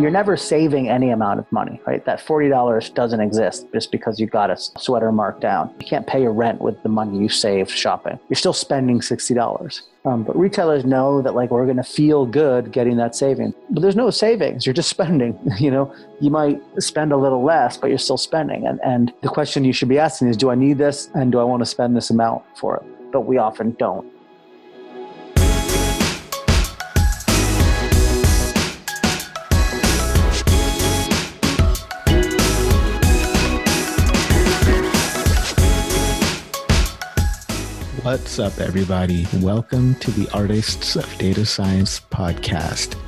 you're never saving any amount of money, right? That $40 doesn't exist just because you got a sweater marked down. You can't pay your rent with the money you saved shopping. You're still spending $60. Um, but retailers know that like we're going to feel good getting that saving. But there's no savings. You're just spending. You know, you might spend a little less, but you're still spending. And, and the question you should be asking is, do I need this? And do I want to spend this amount for it? But we often don't. What's up, everybody? Welcome to the Artists of Data Science podcast,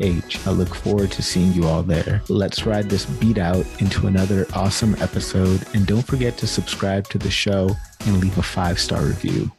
H. I look forward to seeing you all there. Let's ride this beat out into another awesome episode. And don't forget to subscribe to the show and leave a five star review.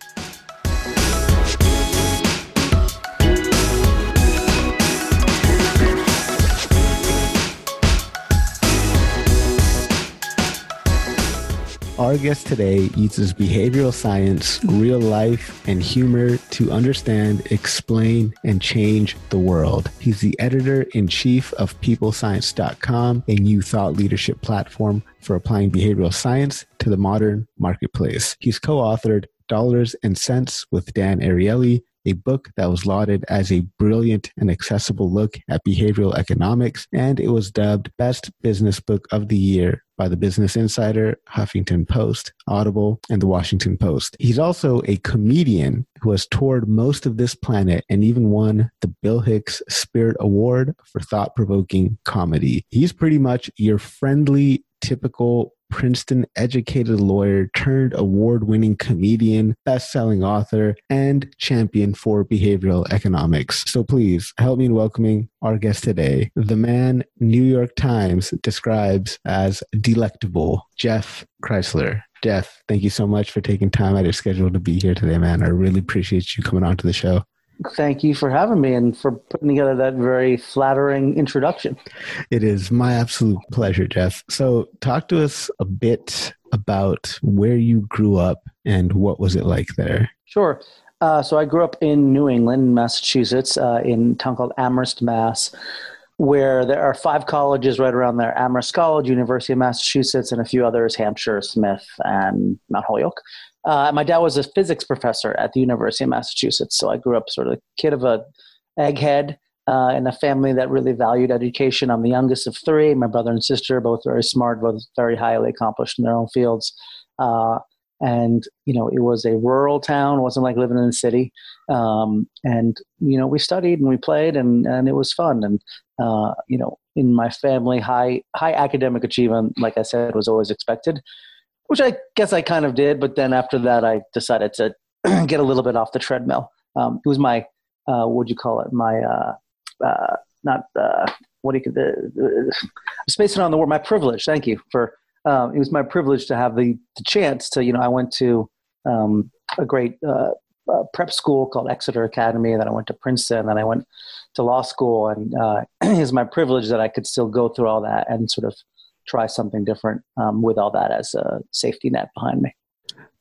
Our guest today uses behavioral science, real life, and humor to understand, explain, and change the world. He's the editor in chief of PeopleScience.com, a new thought leadership platform for applying behavioral science to the modern marketplace. He's co authored Dollars and Sense with Dan Ariely, a book that was lauded as a brilliant and accessible look at behavioral economics, and it was dubbed Best Business Book of the Year by the Business Insider, Huffington Post, Audible, and the Washington Post. He's also a comedian who has toured most of this planet and even won the Bill Hicks Spirit Award for thought provoking comedy. He's pretty much your friendly, typical Princeton educated lawyer turned award winning comedian, best selling author, and champion for behavioral economics. So please help me in welcoming our guest today, the man New York Times describes as delectable, Jeff Kreisler. Jeff, thank you so much for taking time out of your schedule to be here today, man. I really appreciate you coming on to the show thank you for having me and for putting together that very flattering introduction. It is my absolute pleasure, Jeff. So, talk to us a bit about where you grew up and what was it like there. Sure. Uh, so, I grew up in New England, Massachusetts, uh, in a town called Amherst, Mass. Where there are five colleges right around there Amherst College, University of Massachusetts, and a few others Hampshire, Smith, and Mount Holyoke. Uh, my dad was a physics professor at the University of Massachusetts, so I grew up sort of a kid of a egghead uh, in a family that really valued education. I'm the youngest of three. My brother and sister, both very smart, both very highly accomplished in their own fields. Uh, and you know, it was a rural town. Wasn't like living in the city. Um, and you know, we studied and we played, and and it was fun. And uh, you know, in my family, high high academic achievement, like I said, was always expected which I guess I kind of did. But then after that, I decided to get a little bit off the treadmill. Um, it was my, uh, what would you call it? My, uh, uh, not, uh, what do you, the, the, spacing on the word, my privilege. Thank you for, um, it was my privilege to have the, the chance to, you know, I went to um, a great uh, uh, prep school called Exeter Academy, and then I went to Princeton, and then I went to law school, and uh, it was my privilege that I could still go through all that and sort of try something different um, with all that as a safety net behind me.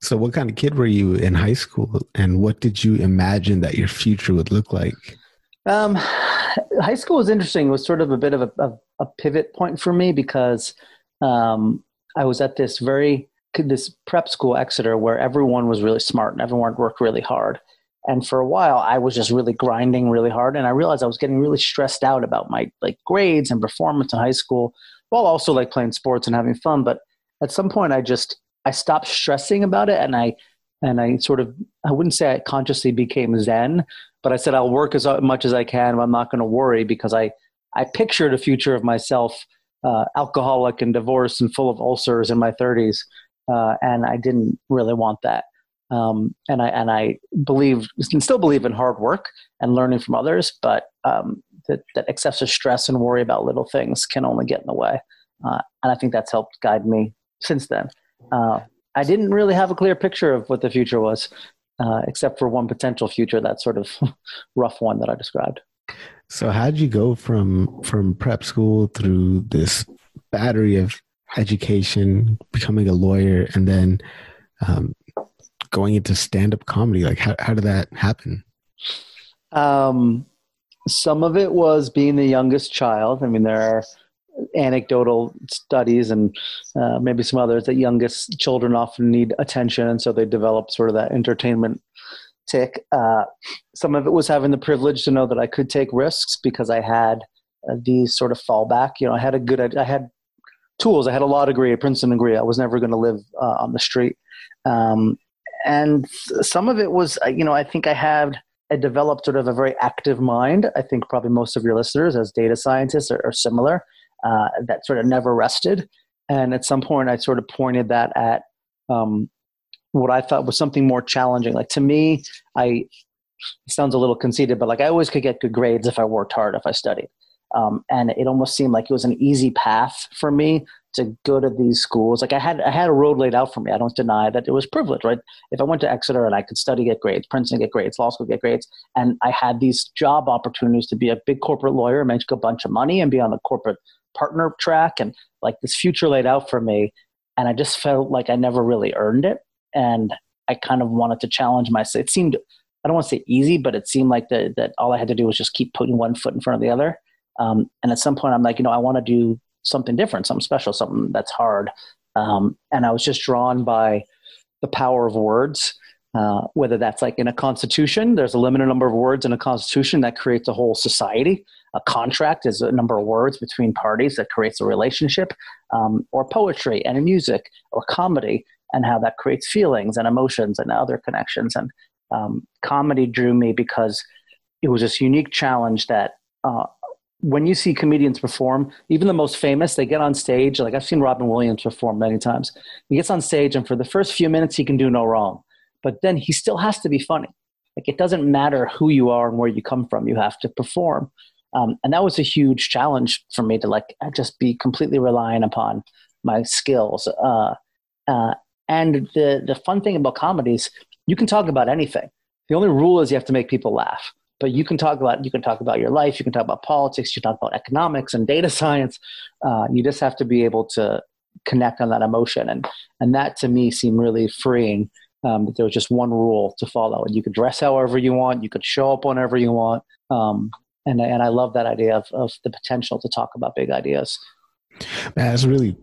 So, what kind of kid were you in high school, and what did you imagine that your future would look like? Um, high school was interesting. It was sort of a bit of a, a, a pivot point for me because um, I was at this very this prep school, Exeter, where everyone was really smart and everyone worked really hard. And for a while, I was just really grinding really hard, and I realized I was getting really stressed out about my like grades and performance in high school while also like playing sports and having fun. But at some point, I just I stopped stressing about it, and I and I sort of I wouldn't say I consciously became zen, but I said I'll work as much as I can. But I'm not going to worry because I I pictured a future of myself uh, alcoholic and divorced and full of ulcers in my 30s, uh, and I didn't really want that. Um, and I and I believe and still believe in hard work and learning from others, but um, that, that excessive stress and worry about little things can only get in the way. uh, and I think that's helped guide me since then. Uh, I didn't really have a clear picture of what the future was, uh, except for one potential future, that sort of rough one that I described. So, how did you go from from prep school through this battery of education, becoming a lawyer, and then um, going into stand up comedy? Like, how how did that happen? Um, some of it was being the youngest child. I mean, there are anecdotal studies and uh, maybe some others that youngest children often need attention, and so they develop sort of that entertainment tick. Uh, some of it was having the privilege to know that I could take risks because I had uh, these sort of fallback. You know, I had a good, I had tools. I had a law degree, a Princeton degree. I was never going to live uh, on the street. Um, and some of it was, uh, you know, I think I had I developed sort of a very active mind. I think probably most of your listeners, as data scientists, are, are similar. Uh, that sort of never rested. And at some point, I sort of pointed that at um, what I thought was something more challenging. Like to me, I sounds a little conceited, but like I always could get good grades if I worked hard, if I studied. Um, and it almost seemed like it was an easy path for me to go to these schools. Like I had, I had a road laid out for me. I don't deny that it was privilege, right? If I went to Exeter and I could study, get grades, Princeton, get grades, law school, get grades, and I had these job opportunities to be a big corporate lawyer, make a bunch of money, and be on the corporate partner track, and like this future laid out for me. And I just felt like I never really earned it, and I kind of wanted to challenge myself. It seemed I don't want to say easy, but it seemed like that that all I had to do was just keep putting one foot in front of the other um, and at some point, I'm like, you know, I want to do something different, something special, something that's hard. Um, and I was just drawn by the power of words. Uh, whether that's like in a constitution, there's a limited number of words in a constitution that creates a whole society. A contract is a number of words between parties that creates a relationship, um, or poetry and music or comedy, and how that creates feelings and emotions and other connections. And um, comedy drew me because it was this unique challenge that uh, when you see comedians perform, even the most famous, they get on stage. Like I've seen Robin Williams perform many times. He gets on stage, and for the first few minutes, he can do no wrong. But then he still has to be funny. Like it doesn't matter who you are and where you come from, you have to perform. Um, and that was a huge challenge for me to like just be completely reliant upon my skills. Uh, uh, and the the fun thing about comedies, you can talk about anything. The only rule is you have to make people laugh. But you can talk about you can talk about your life you can talk about politics you can talk about economics and data science. Uh, you just have to be able to connect on that emotion. And and that to me seemed really freeing um, that there was just one rule to follow. And you could dress however you want you could show up whenever you want. Um, and and I love that idea of of the potential to talk about big ideas. That's really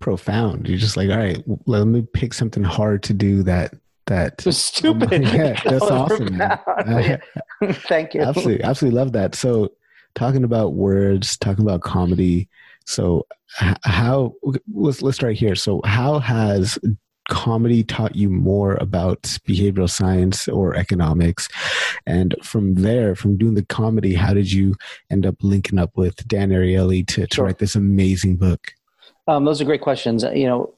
profound. You're just like, all right, let me pick something hard to do that that was stupid. yeah, that's awesome. Uh, Thank you. Absolutely, absolutely love that. So, talking about words, talking about comedy. So, how let's let's start here. So, how has comedy taught you more about behavioral science or economics and from there from doing the comedy how did you end up linking up with dan ariely to, to sure. write this amazing book um, those are great questions you know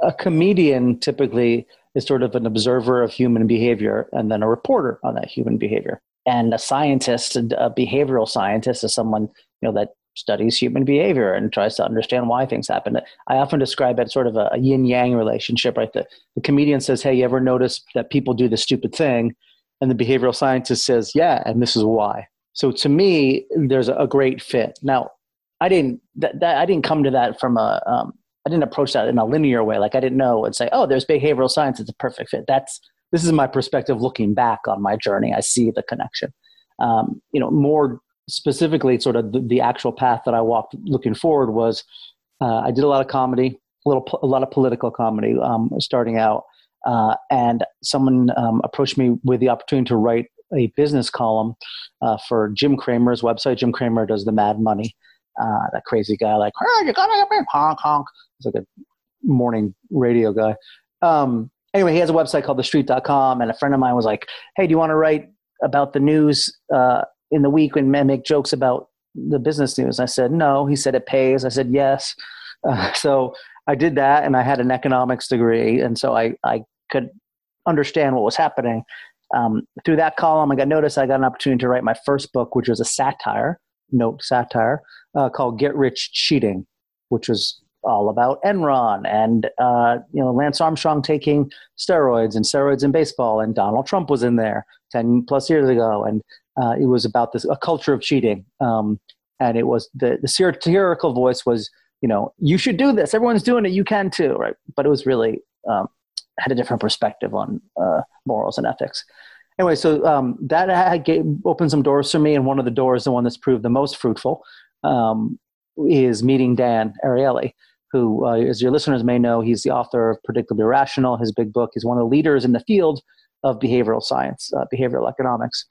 a comedian typically is sort of an observer of human behavior and then a reporter on that human behavior. And a scientist, a behavioral scientist, is someone you know that studies human behavior and tries to understand why things happen. I often describe it sort of a, a yin yang relationship, right? The, the comedian says, Hey, you ever notice that people do this stupid thing? And the behavioral scientist says, Yeah, and this is why. So to me, there's a great fit. Now, I didn't that, that I didn't come to that from a um, I didn't approach that in a linear way. Like I didn't know and say, oh, there's behavioral science. It's a perfect fit. That's this is my perspective looking back on my journey. I see the connection. Um, you know, more specifically, sort of the, the, actual path that I walked looking forward was uh, I did a lot of comedy, a little, a lot of political comedy um, starting out, uh, and someone um, approached me with the opportunity to write a business column uh, for Jim Cramer's website. Jim Cramer does the Mad Money. Uh, that crazy guy, like, oh, you gotta honk honk. He's like a morning radio guy. Um, anyway, he has a website called thestreet.com, and a friend of mine was like, hey, do you want to write about the news uh, in the week and make jokes about the business news? I said, no. He said, it pays. I said, yes. Uh, so I did that, and I had an economics degree, and so I, I could understand what was happening. Um, through that column, I got noticed I got an opportunity to write my first book, which was a satire, note satire, uh, called Get Rich Cheating, which was all about Enron and uh, you know Lance Armstrong taking steroids and steroids in baseball, and Donald Trump was in there ten plus years ago, and uh, it was about this a culture of cheating. Um, and it was the the satirical voice was you know you should do this, everyone's doing it, you can too, right? But it was really um, had a different perspective on uh, morals and ethics. Anyway, so um, that gave, opened some doors for me, and one of the doors, the one that's proved the most fruitful, um, is meeting Dan Ariely, who, uh, as your listeners may know, he's the author of Predictably Irrational. His big book is one of the leaders in the field of behavioral science, uh, behavioral economics.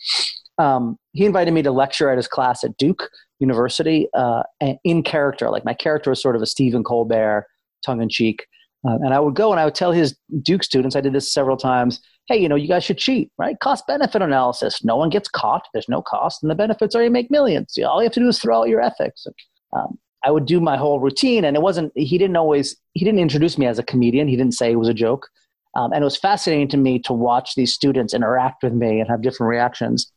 Um, he invited me to lecture at his class at Duke University uh, in character. Like my character was sort of a Stephen Colbert, tongue in cheek. Uh, and I would go and I would tell his Duke students, I did this several times, hey, you know, you guys should cheat, right? Cost benefit analysis. No one gets caught. There's no cost. And the benefits are you make millions. You know, all you have to do is throw out your ethics. Um, I would do my whole routine, and it wasn't. He didn't always. He didn't introduce me as a comedian. He didn't say it was a joke, um, and it was fascinating to me to watch these students interact with me and have different reactions.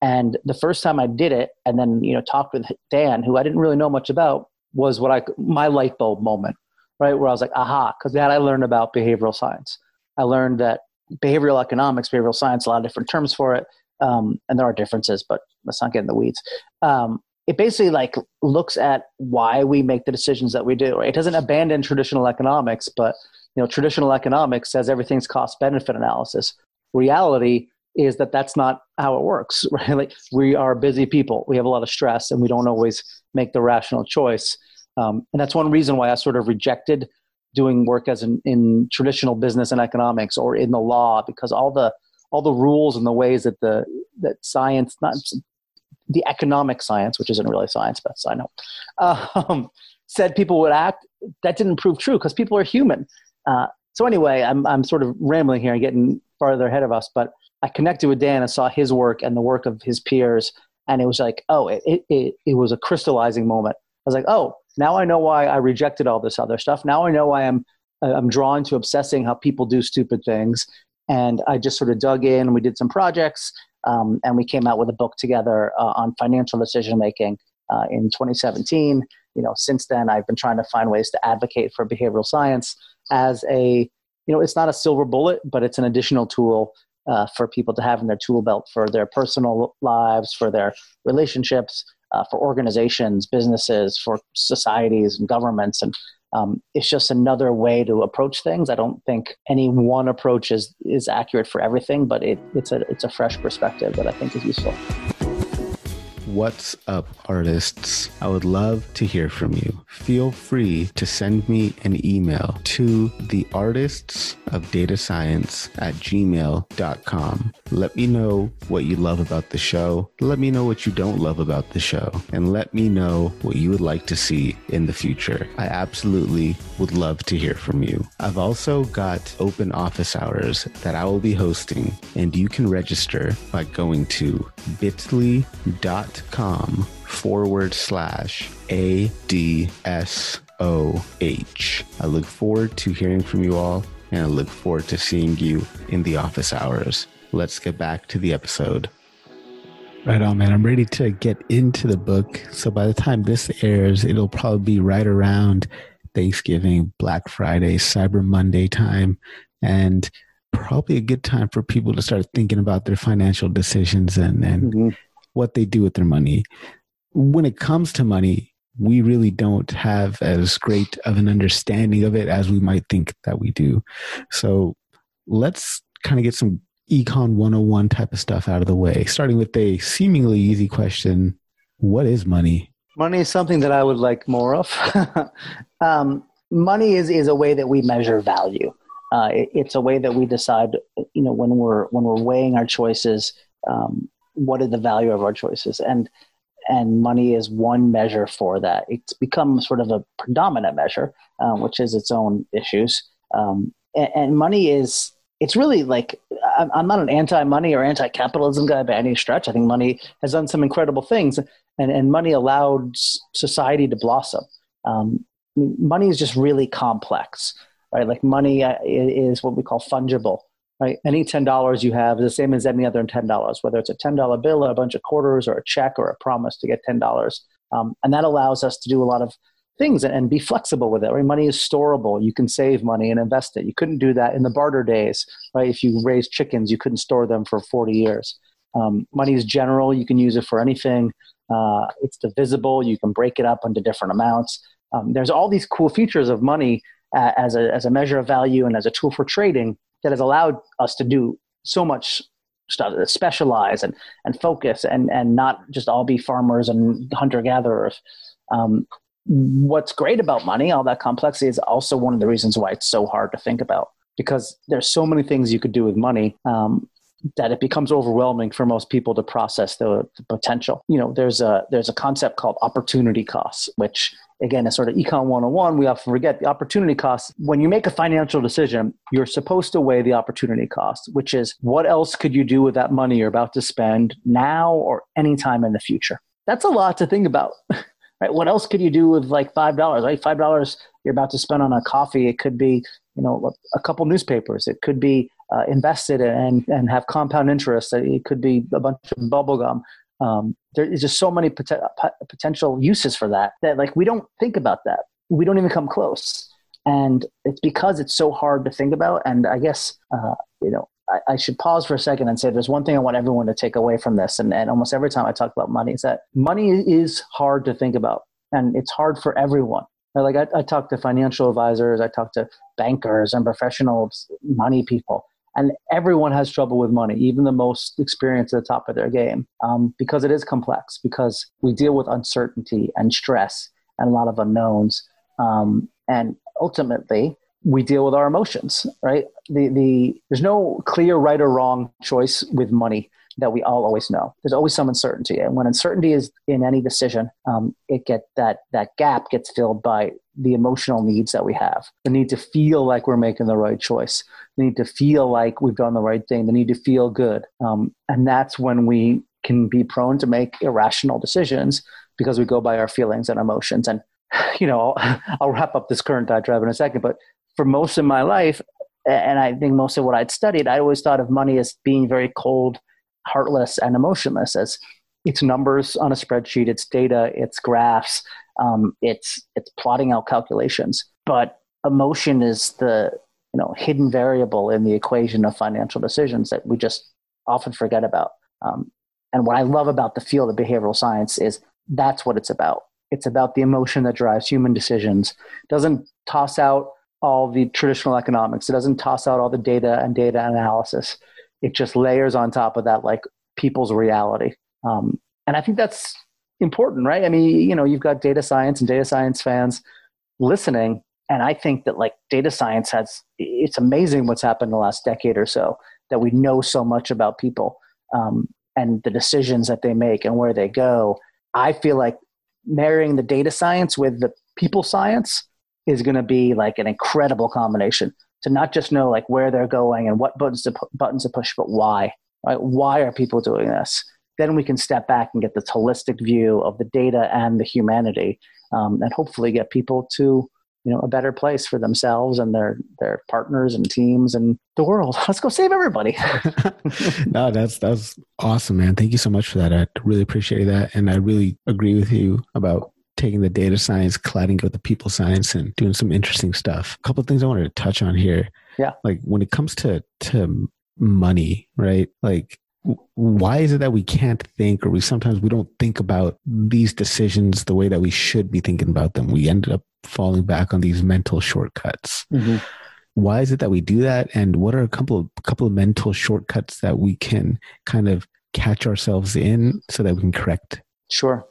And the first time I did it, and then you know talked with Dan, who I didn't really know much about, was what I my light bulb moment, right? Where I was like, aha, because that I learned about behavioral science. I learned that behavioral economics, behavioral science, a lot of different terms for it, um, and there are differences, but let's not get in the weeds. Um, it basically like looks at why we make the decisions that we do. Right? It doesn't abandon traditional economics, but you know, traditional economics says everything's cost benefit analysis. Reality is that that's not how it works. Right? Like we are busy people. We have a lot of stress, and we don't always make the rational choice. Um, and that's one reason why I sort of rejected doing work as in, in traditional business and economics or in the law because all the all the rules and the ways that the that science not the economic science, which isn't really science, but I know, um, said people would act. That didn't prove true because people are human. Uh, so anyway, I'm I'm sort of rambling here and getting farther ahead of us, but I connected with Dan and saw his work and the work of his peers, and it was like, oh, it it it, it was a crystallizing moment. I was like, oh, now I know why I rejected all this other stuff. Now I know why I'm I'm drawn to obsessing how people do stupid things. And I just sort of dug in. We did some projects, um, and we came out with a book together uh, on financial decision making uh, in 2017. You know, since then, I've been trying to find ways to advocate for behavioral science as a, you know, it's not a silver bullet, but it's an additional tool uh, for people to have in their tool belt for their personal lives, for their relationships, uh, for organizations, businesses, for societies and governments, and um, it's just another way to approach things. I don't think any one approach is is accurate for everything, but it, it's a it's a fresh perspective that I think is useful. What's up, artists? I would love to hear from you. Feel free to send me an email to the artists of data science at gmail.com. Let me know what you love about the show. Let me know what you don't love about the show. And let me know what you would like to see in the future. I absolutely would love to hear from you. I've also got open office hours that I will be hosting, and you can register by going to bit.ly.com com forward slash ADSOH. I look forward to hearing from you all and I look forward to seeing you in the office hours. Let's get back to the episode. Right on, man. I'm ready to get into the book. So by the time this airs, it'll probably be right around Thanksgiving, Black Friday, Cyber Monday time, and probably a good time for people to start thinking about their financial decisions and, and mm-hmm what they do with their money. When it comes to money, we really don't have as great of an understanding of it as we might think that we do. So let's kind of get some econ 101 type of stuff out of the way, starting with a seemingly easy question What is money? Money is something that I would like more of. um, money is, is a way that we measure value. Uh, it, it's a way that we decide, you know, when we're when we're weighing our choices, um, what is the value of our choices? And and money is one measure for that. It's become sort of a predominant measure um, which has its own issues. Um, and, and, money is it's really like I'm, I'm not an anti-money or anti-capitalism guy by any stretch. I think money has done some incredible things and, and money allowed society to blossom. Um, money is just really complex right? Like money uh, is what we call fungible right? Any ten dollars you have is the same as any other ten dollars, whether it's a ten dollar bill, a bunch of quarters, or a check, or a promise to get ten dollars. Um, and that allows us to do a lot of things and be flexible with it. Right? Money is storable. You can save money and invest it. You couldn't do that in the barter days, right? If you raised chickens, you couldn't store them for 40 years. Um, money is general. You can use it for anything. Uh, it's divisible. You can break it up into different amounts. Um, there's all these cool features of money uh, as, a, as a measure of value and as a tool for trading that has allowed us to do so much stuff, specialize and, and focus and, and not just all be farmers and hunter gatherers. Um, what's great about money, all that complexity, is also one of the reasons why it's so hard to think about because there's so many things you could do with money um, that it becomes overwhelming for most people to process the, the, potential. You know, there's a there's a concept called opportunity costs, which again is sort of econ 101. We often forget the opportunity costs. When you make a financial decision, you're supposed to weigh the opportunity cost, which is what else could you do with that money you're about to spend now or anytime in the future. That's a lot to think about. right? What else could you do with like five dollars? Right, five dollars you're about to spend on a coffee. It could be you know a couple newspapers. It could be uh, invested and and have compound interest. It could be a bunch of bubble gum. Um, there is just so many pot- potential uses for that that like we don't think about that. We don't even come close, and it's because it's so hard to think about. And I guess uh, you know I, should pause for a second and say there's one thing I want everyone to take away from this, and, and almost every time I talk about money is that money is hard to think about, and it's hard for everyone. Like I, I talk to financial advisors, I talk to bankers and professional money people, and everyone has trouble with money, even the most experienced at the top of their game, um, because it is complex. Because we deal with uncertainty and stress and a lot of unknowns, um, and ultimately we deal with our emotions. Right? The the there's no clear right or wrong choice with money that we all always know. There's always some uncertainty, and when uncertainty is in any decision, um, it get that that gap gets filled by the emotional needs that we have. The need to feel like we're making the right choice. The need to feel like we've done the right thing. The need to feel good, um, and that's when we can be prone to make irrational decisions because we go by our feelings and emotions. And you know, I'll, I'll wrap up this current diatribe in a second, but for most of my life, and I think most of what I'd studied, I always thought of money as being very cold heartless and emotionless as it's numbers on a spreadsheet, it's data, it's graphs, um, it's it's plotting out calculations. But emotion is the you know hidden variable in the equation of financial decisions that we just often forget about. Um, and what I love about the field of behavioral science is that's what it's about. It's about the emotion that drives human decisions. It doesn't toss out all the traditional economics. It doesn't toss out all the data and data analysis it just layers on top of that like people's reality. Um, and i think that's important right? I mean you know you've got data science and data science fans listening and i think that like data science has it's amazing what's happened in the last decade or so that we know so much about people um, and the decisions that they make and where they go. I feel like marrying the data science with the people science is going to be like an incredible combination to not just know like where they're going and what buttons to buttons to push, but why. Right? Why are people doing this? Then we can step back and get this holistic view of the data and the humanity, um, and hopefully get people to you know a better place for themselves and their their partners and teams and the world. Let's go save everybody. no, that's that's awesome, man. Thank you so much for that. I really appreciate that, and I really agree with you about taking the data science, colliding with the people science, and doing some interesting stuff. A couple of things I wanted to touch on here. Yeah. Like when it comes to to money, right? Like why is it that we can't think or we sometimes we don't think about these decisions the way that we should be thinking about them we ended up falling back on these mental shortcuts mm-hmm. why is it that we do that and what are a couple of couple of mental shortcuts that we can kind of catch ourselves in so that we can correct sure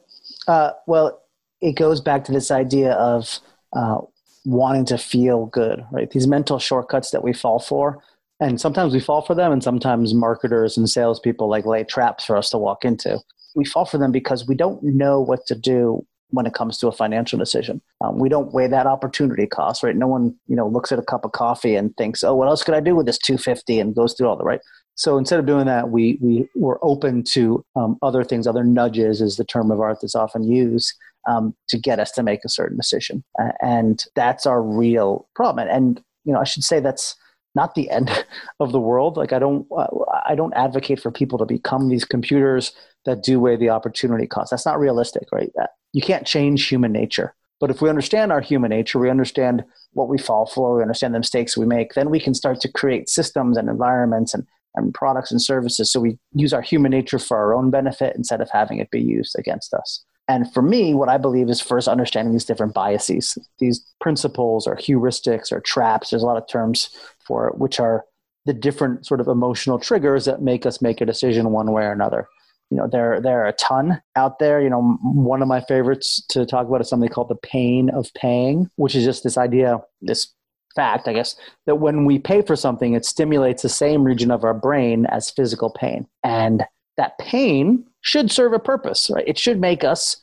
uh, well it goes back to this idea of uh, wanting to feel good, right? These mental shortcuts that we fall for. And sometimes we fall for them, and sometimes marketers and salespeople like lay traps for us to walk into. We fall for them because we don't know what to do when it comes to a financial decision. Um, we don't weigh that opportunity cost, right? No one, you know, looks at a cup of coffee and thinks, "Oh, what else could I do with this 250?" and goes through all the right. So instead of doing that, we we were open to um, other things, other nudges is the term of art that's often used um, to get us to make a certain decision. Uh, and that's our real problem. And, and, you know, I should say that's not the end of the world. Like I don't, uh, I don't advocate for people to become these computers that do weigh the opportunity cost. That's not realistic, right? You can't change human nature. But if we understand our human nature, we understand what we fall for, we understand the mistakes we make, then we can start to create systems and environments and, and products and services so we use our human nature for our own benefit instead of having it be used against us. And for me, what I believe is first understanding these different biases, these principles or heuristics or traps. There's a lot of terms for it, which are the different sort of emotional triggers that make us make a decision one way or another. You know there there are a ton out there. You know one of my favorites to talk about is something called the pain of paying which is just this idea this fact i guess that when we pay for something it stimulates the same region of our brain as physical pain. And that pain should serve a purpose right it should make us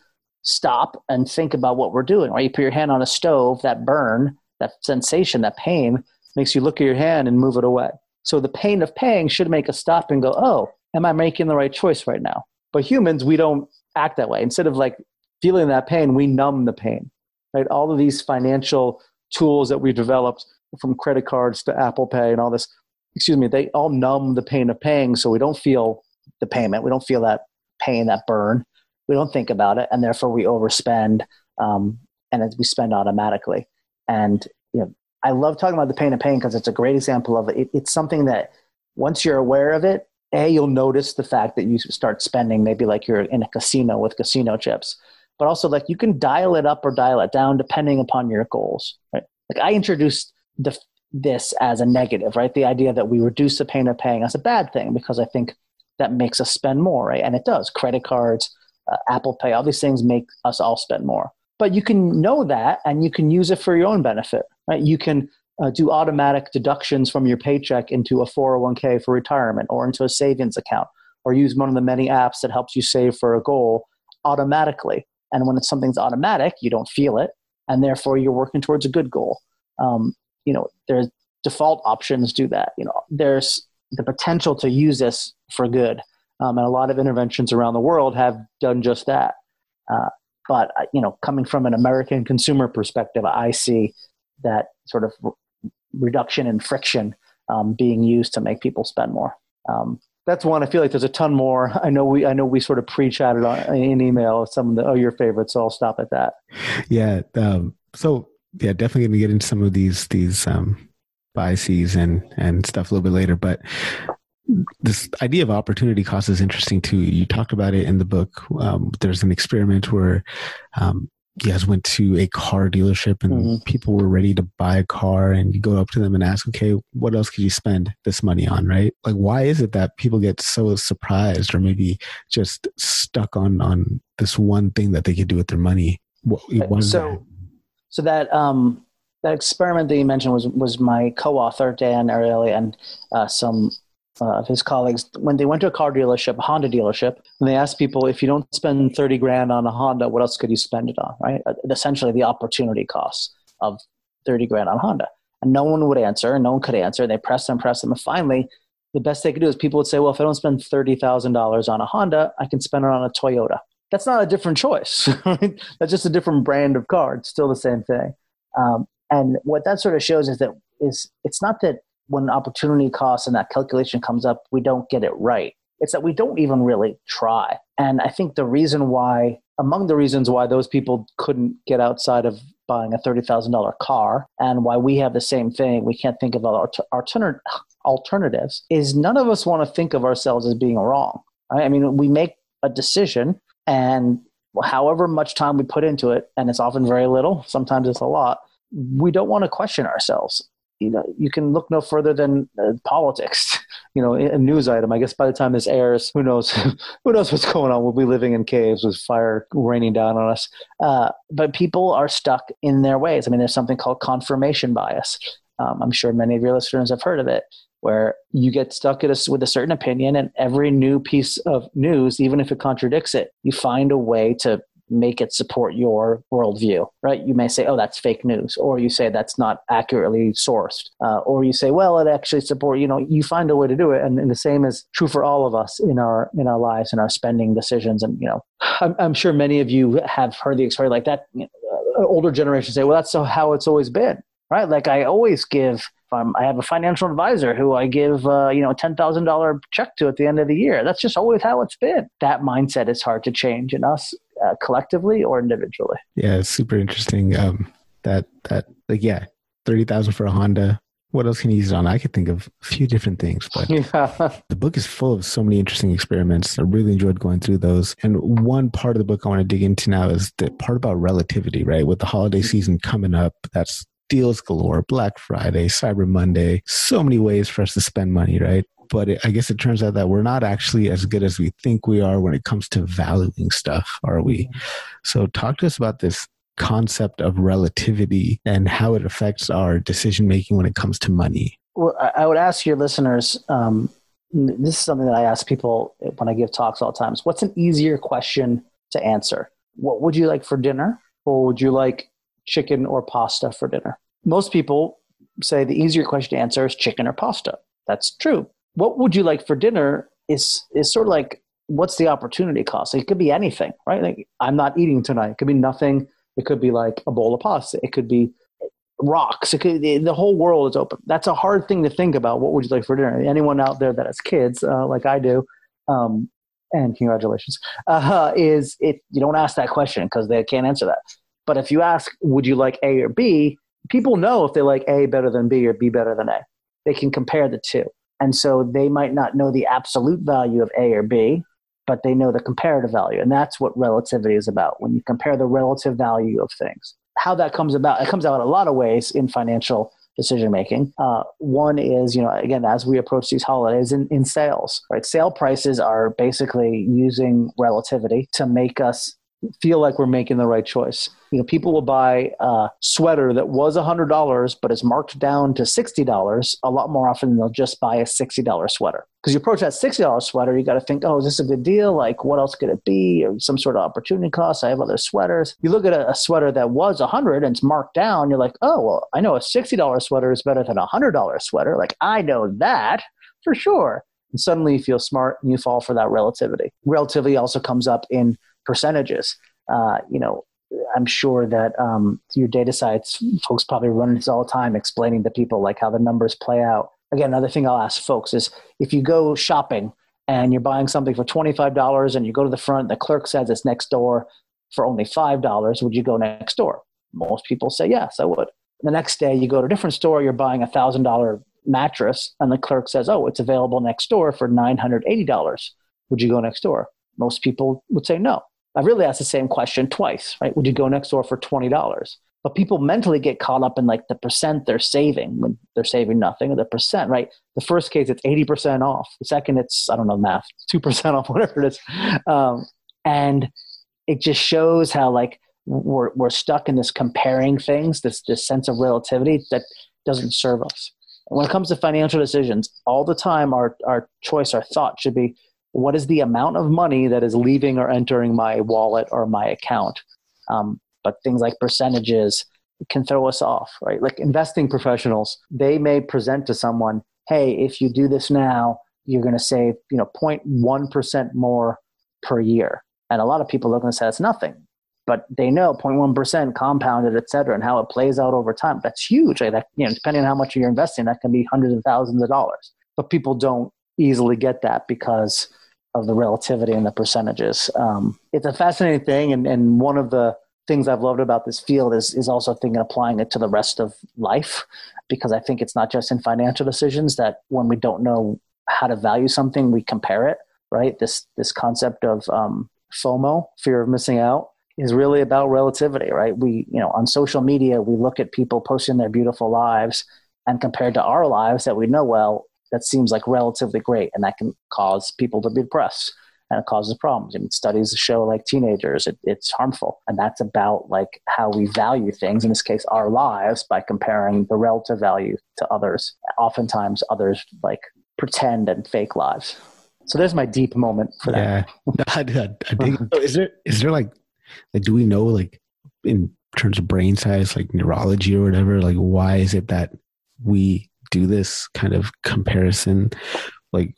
stop and think about what we're doing right you put your hand on a stove that burn that sensation that pain makes you look at your hand and move it away so the pain of paying should make us stop and go oh am I making the right choice right now? But humans, we don't act that way. Instead of like feeling that pain, we numb the pain. Right? All of these financial tools that we've developed from credit cards to Apple Pay and all this, excuse me, they all numb the pain of paying so we don't feel the payment. We don't feel that pain, that burn. We don't think about it, and therefore we overspend um, and we spend automatically. And you know, I love talking about the pain of pain because it's a great example of it. it. It's something that once you're aware of it, a you'll notice the fact that you start spending maybe like you're in a casino with casino chips but also like you can dial it up or dial it down depending upon your goals right like i introduced the, this as a negative right the idea that we reduce the pain of paying as a bad thing because i think that makes us spend more right? And it does. Credit cards uh, apple pay all these things make us all spend more. But you can know that and you can use it for your own benefit right? You can uh, do automatic deductions from your paycheck into a 401k for retirement or into a savings account or use one of the many apps that helps you save for a goal automatically. And when it's something's automatic you don't feel it and therefore you're working towards a good goal. Um, you know there's default options do that. You know there's the potential to use this for good um, and a lot of interventions around the world have done just that uh, but uh, you know coming from an american consumer perspective i see that sort of reduction in friction um, being used to make people spend more. Um, that's one. I feel like there's a ton more. I know we I know we sort of pre-chatted on in email some of the oh your favorites, so I'll stop at that. Yeah. Um, so yeah, definitely gonna get into some of these these um, biases and and stuff a little bit later, but this idea of opportunity cost is interesting too. You talked about it in the book. Um, there's an experiment where um, you guys went to a car dealership and mm-hmm. people were ready to buy a car and you go up to them and ask okay what else could you spend this money on right like why is it that people get so surprised or maybe just stuck on on this one thing that they could do with their money what, so that? so that um that experiment that you mentioned was was my co-author dan ariely and uh, some uh, of his colleagues when they went to a car dealership, a Honda dealership, and they asked people if you don't spend 30 grand on a Honda, what else could you spend it on, right? Uh, essentially, the opportunity cost of 30 grand on Honda. And no one would answer, and no one could answer. And they pressed and pressed them. And finally, the best they could do is people would say, well, if I don't spend $30,000 on a Honda, I can spend it on a Toyota. That's not a different choice. That's just a different brand of car. It's still the same thing. Um, and what that sort of shows is that is it's not that when opportunity cost and that calculation comes up, we don't get it right. It's that we don't even really try. And I think the reason why, among the reasons why those people couldn't get outside of buying a $30,000 car and why we have the same thing, we can't think of alternative alternatives, is none of us want to think of ourselves as being wrong. Right? I mean, we make a decision and however much time we put into it, and it's often very little, sometimes it's a lot, we don't want to question ourselves you know, you can look no further than uh, politics. You know, a news item. I guess by the time this airs, who knows? who knows what's going on? We'll be living in caves with fire raining down on us. Uh, but people are stuck in their ways. I mean, there's something called confirmation bias. Um, I'm sure many of your listeners have heard of it, where you get stuck a, with a certain opinion, and every new piece of news, even if it contradicts it, you find a way to make it support your worldview, right? You may say, oh, that's fake news, or you say that's not accurately sourced, uh, or you say, well, it actually support. You know, you find a way to do it, and, and, the same is true for all of us in our in our lives and our spending decisions. And you know, I'm, I'm sure many of you have heard the experience like that. You know, uh, older generations say, well, that's how it's always been, right? Like I always give I have a financial advisor who I give uh, you know a ten thousand dollar check to at the end of the year. That's just always how it's been. That mindset is hard to change, and us uh, collectively or individually. Yeah, super interesting. Um, that that like yeah, thirty thousand for a Honda. What else can you use it on? I could think of a few different things, but yeah. the book is full of so many interesting experiments. I really enjoyed going through those. And one part of the book I want to dig into now is the part about relativity, right? With the holiday season coming up, that's deals galore, Black Friday, Cyber Monday, so many ways for us to spend money, right? But it, I guess it turns out that we're not actually as good as we think we are when it comes to valuing stuff, are we? Mm-hmm. So, talk to us about this concept of relativity and how it affects our decision making when it comes to money. Well, I would ask your listeners. Um, this is something that I ask people when I give talks all the time. What's an easier question to answer? What would you like for dinner? Or would you like chicken or pasta for dinner? Most people say the easier question to answer is chicken or pasta. That's true. What would you like for dinner is is sort of like what's the opportunity cost? It could be anything, right? Like I'm not eating tonight. It could be nothing. It could be like a bowl of pasta. It could be rocks. It could, the whole world is open. That's a hard thing to think about. What would you like for dinner? Anyone out there that has kids, uh, like I do, um, and congratulations, uh, is it you don't ask that question because they can't answer that. But if you ask, would you like A or B? People know if they like A better than B or B better than A. They can compare the two. And so they might not know the absolute value of A or B, but they know the comparative value. And that's what relativity is about when you compare the relative value of things. How that comes about, it comes out in a lot of ways in financial decision making. Uh, one is, you know, again, as we approach these holidays in, in sales, right? Sale prices are basically using relativity to make us feel like we're making the right choice. You know, people will buy a sweater that was $100 but is marked down to $60 a lot more often than they'll just buy a $60 sweater. Because you approach that $60 sweater, you got to think, oh, is this a good deal? Like, what else could it be? Or some sort of opportunity cost. I have other sweaters. You look at a, a sweater that was 100 and it's marked down, you're like, oh, well, I know a $60 sweater is better than a $100 sweater. Like, I know that for sure. And suddenly you feel smart and you fall for that relativity. Relativity also comes up in percentages. Uh, you know, I'm sure that um, your data science folks probably run this all the time, explaining to people like how the numbers play out. Again, another thing I'll ask folks is if you go shopping and you're buying something for $25 and you go to the front, the clerk says it's next door for only $5, would you go next door? Most people say yes, I would. The next day you go to a different store, you're buying a $1,000 mattress, and the clerk says, oh, it's available next door for $980. Would you go next door? Most people would say no. I really asked the same question twice, right? Would you go next door for $20? But people mentally get caught up in like the percent they're saving when they're saving nothing, or the percent, right? The first case, it's 80% off. The second, it's, I don't know, math, 2% off, whatever it is. Um, and it just shows how like we're, we're stuck in this comparing things, this, this sense of relativity that doesn't serve us. when it comes to financial decisions, all the time our, our choice, our thought should be what is the amount of money that is leaving or entering my wallet or my account? Um, but things like percentages can throw us off right? Like investing professionals they may present to someone hey if you do this now you're going to save you know 0.1% more per year. And a lot of people going to say that's nothing but they know 0.1% compounded et cetera and how it plays out over time. That's huge. Like that, you know depending on how much you're investing that can be hundreds of thousands of dollars. But people don't easily get that because of the relativity and the percentages. Um, it's a fascinating thing, and, and one of the things I've loved about this field is is also thinking applying it to the rest of life, because I think it's not just in financial decisions that when we don't know how to value something, we compare it. Right? This this concept of um, FOMO, fear of missing out, is really about relativity. Right? We you know on social media we look at people posting their beautiful lives, and compared to our lives that we know well, that seems like relatively great, and that can cause people to be depressed and it causes problems. I mean, studies show like teenagers, it, it's harmful. And that's about like how we value things, in this case, our lives, by comparing the relative value to others. Oftentimes, others like pretend and fake lives. So there's my deep moment for that. Yeah. I, I, I think, is there, is there like, like, do we know like in terms of brain size, like neurology or whatever, like why is it that we do this kind of comparison? Like,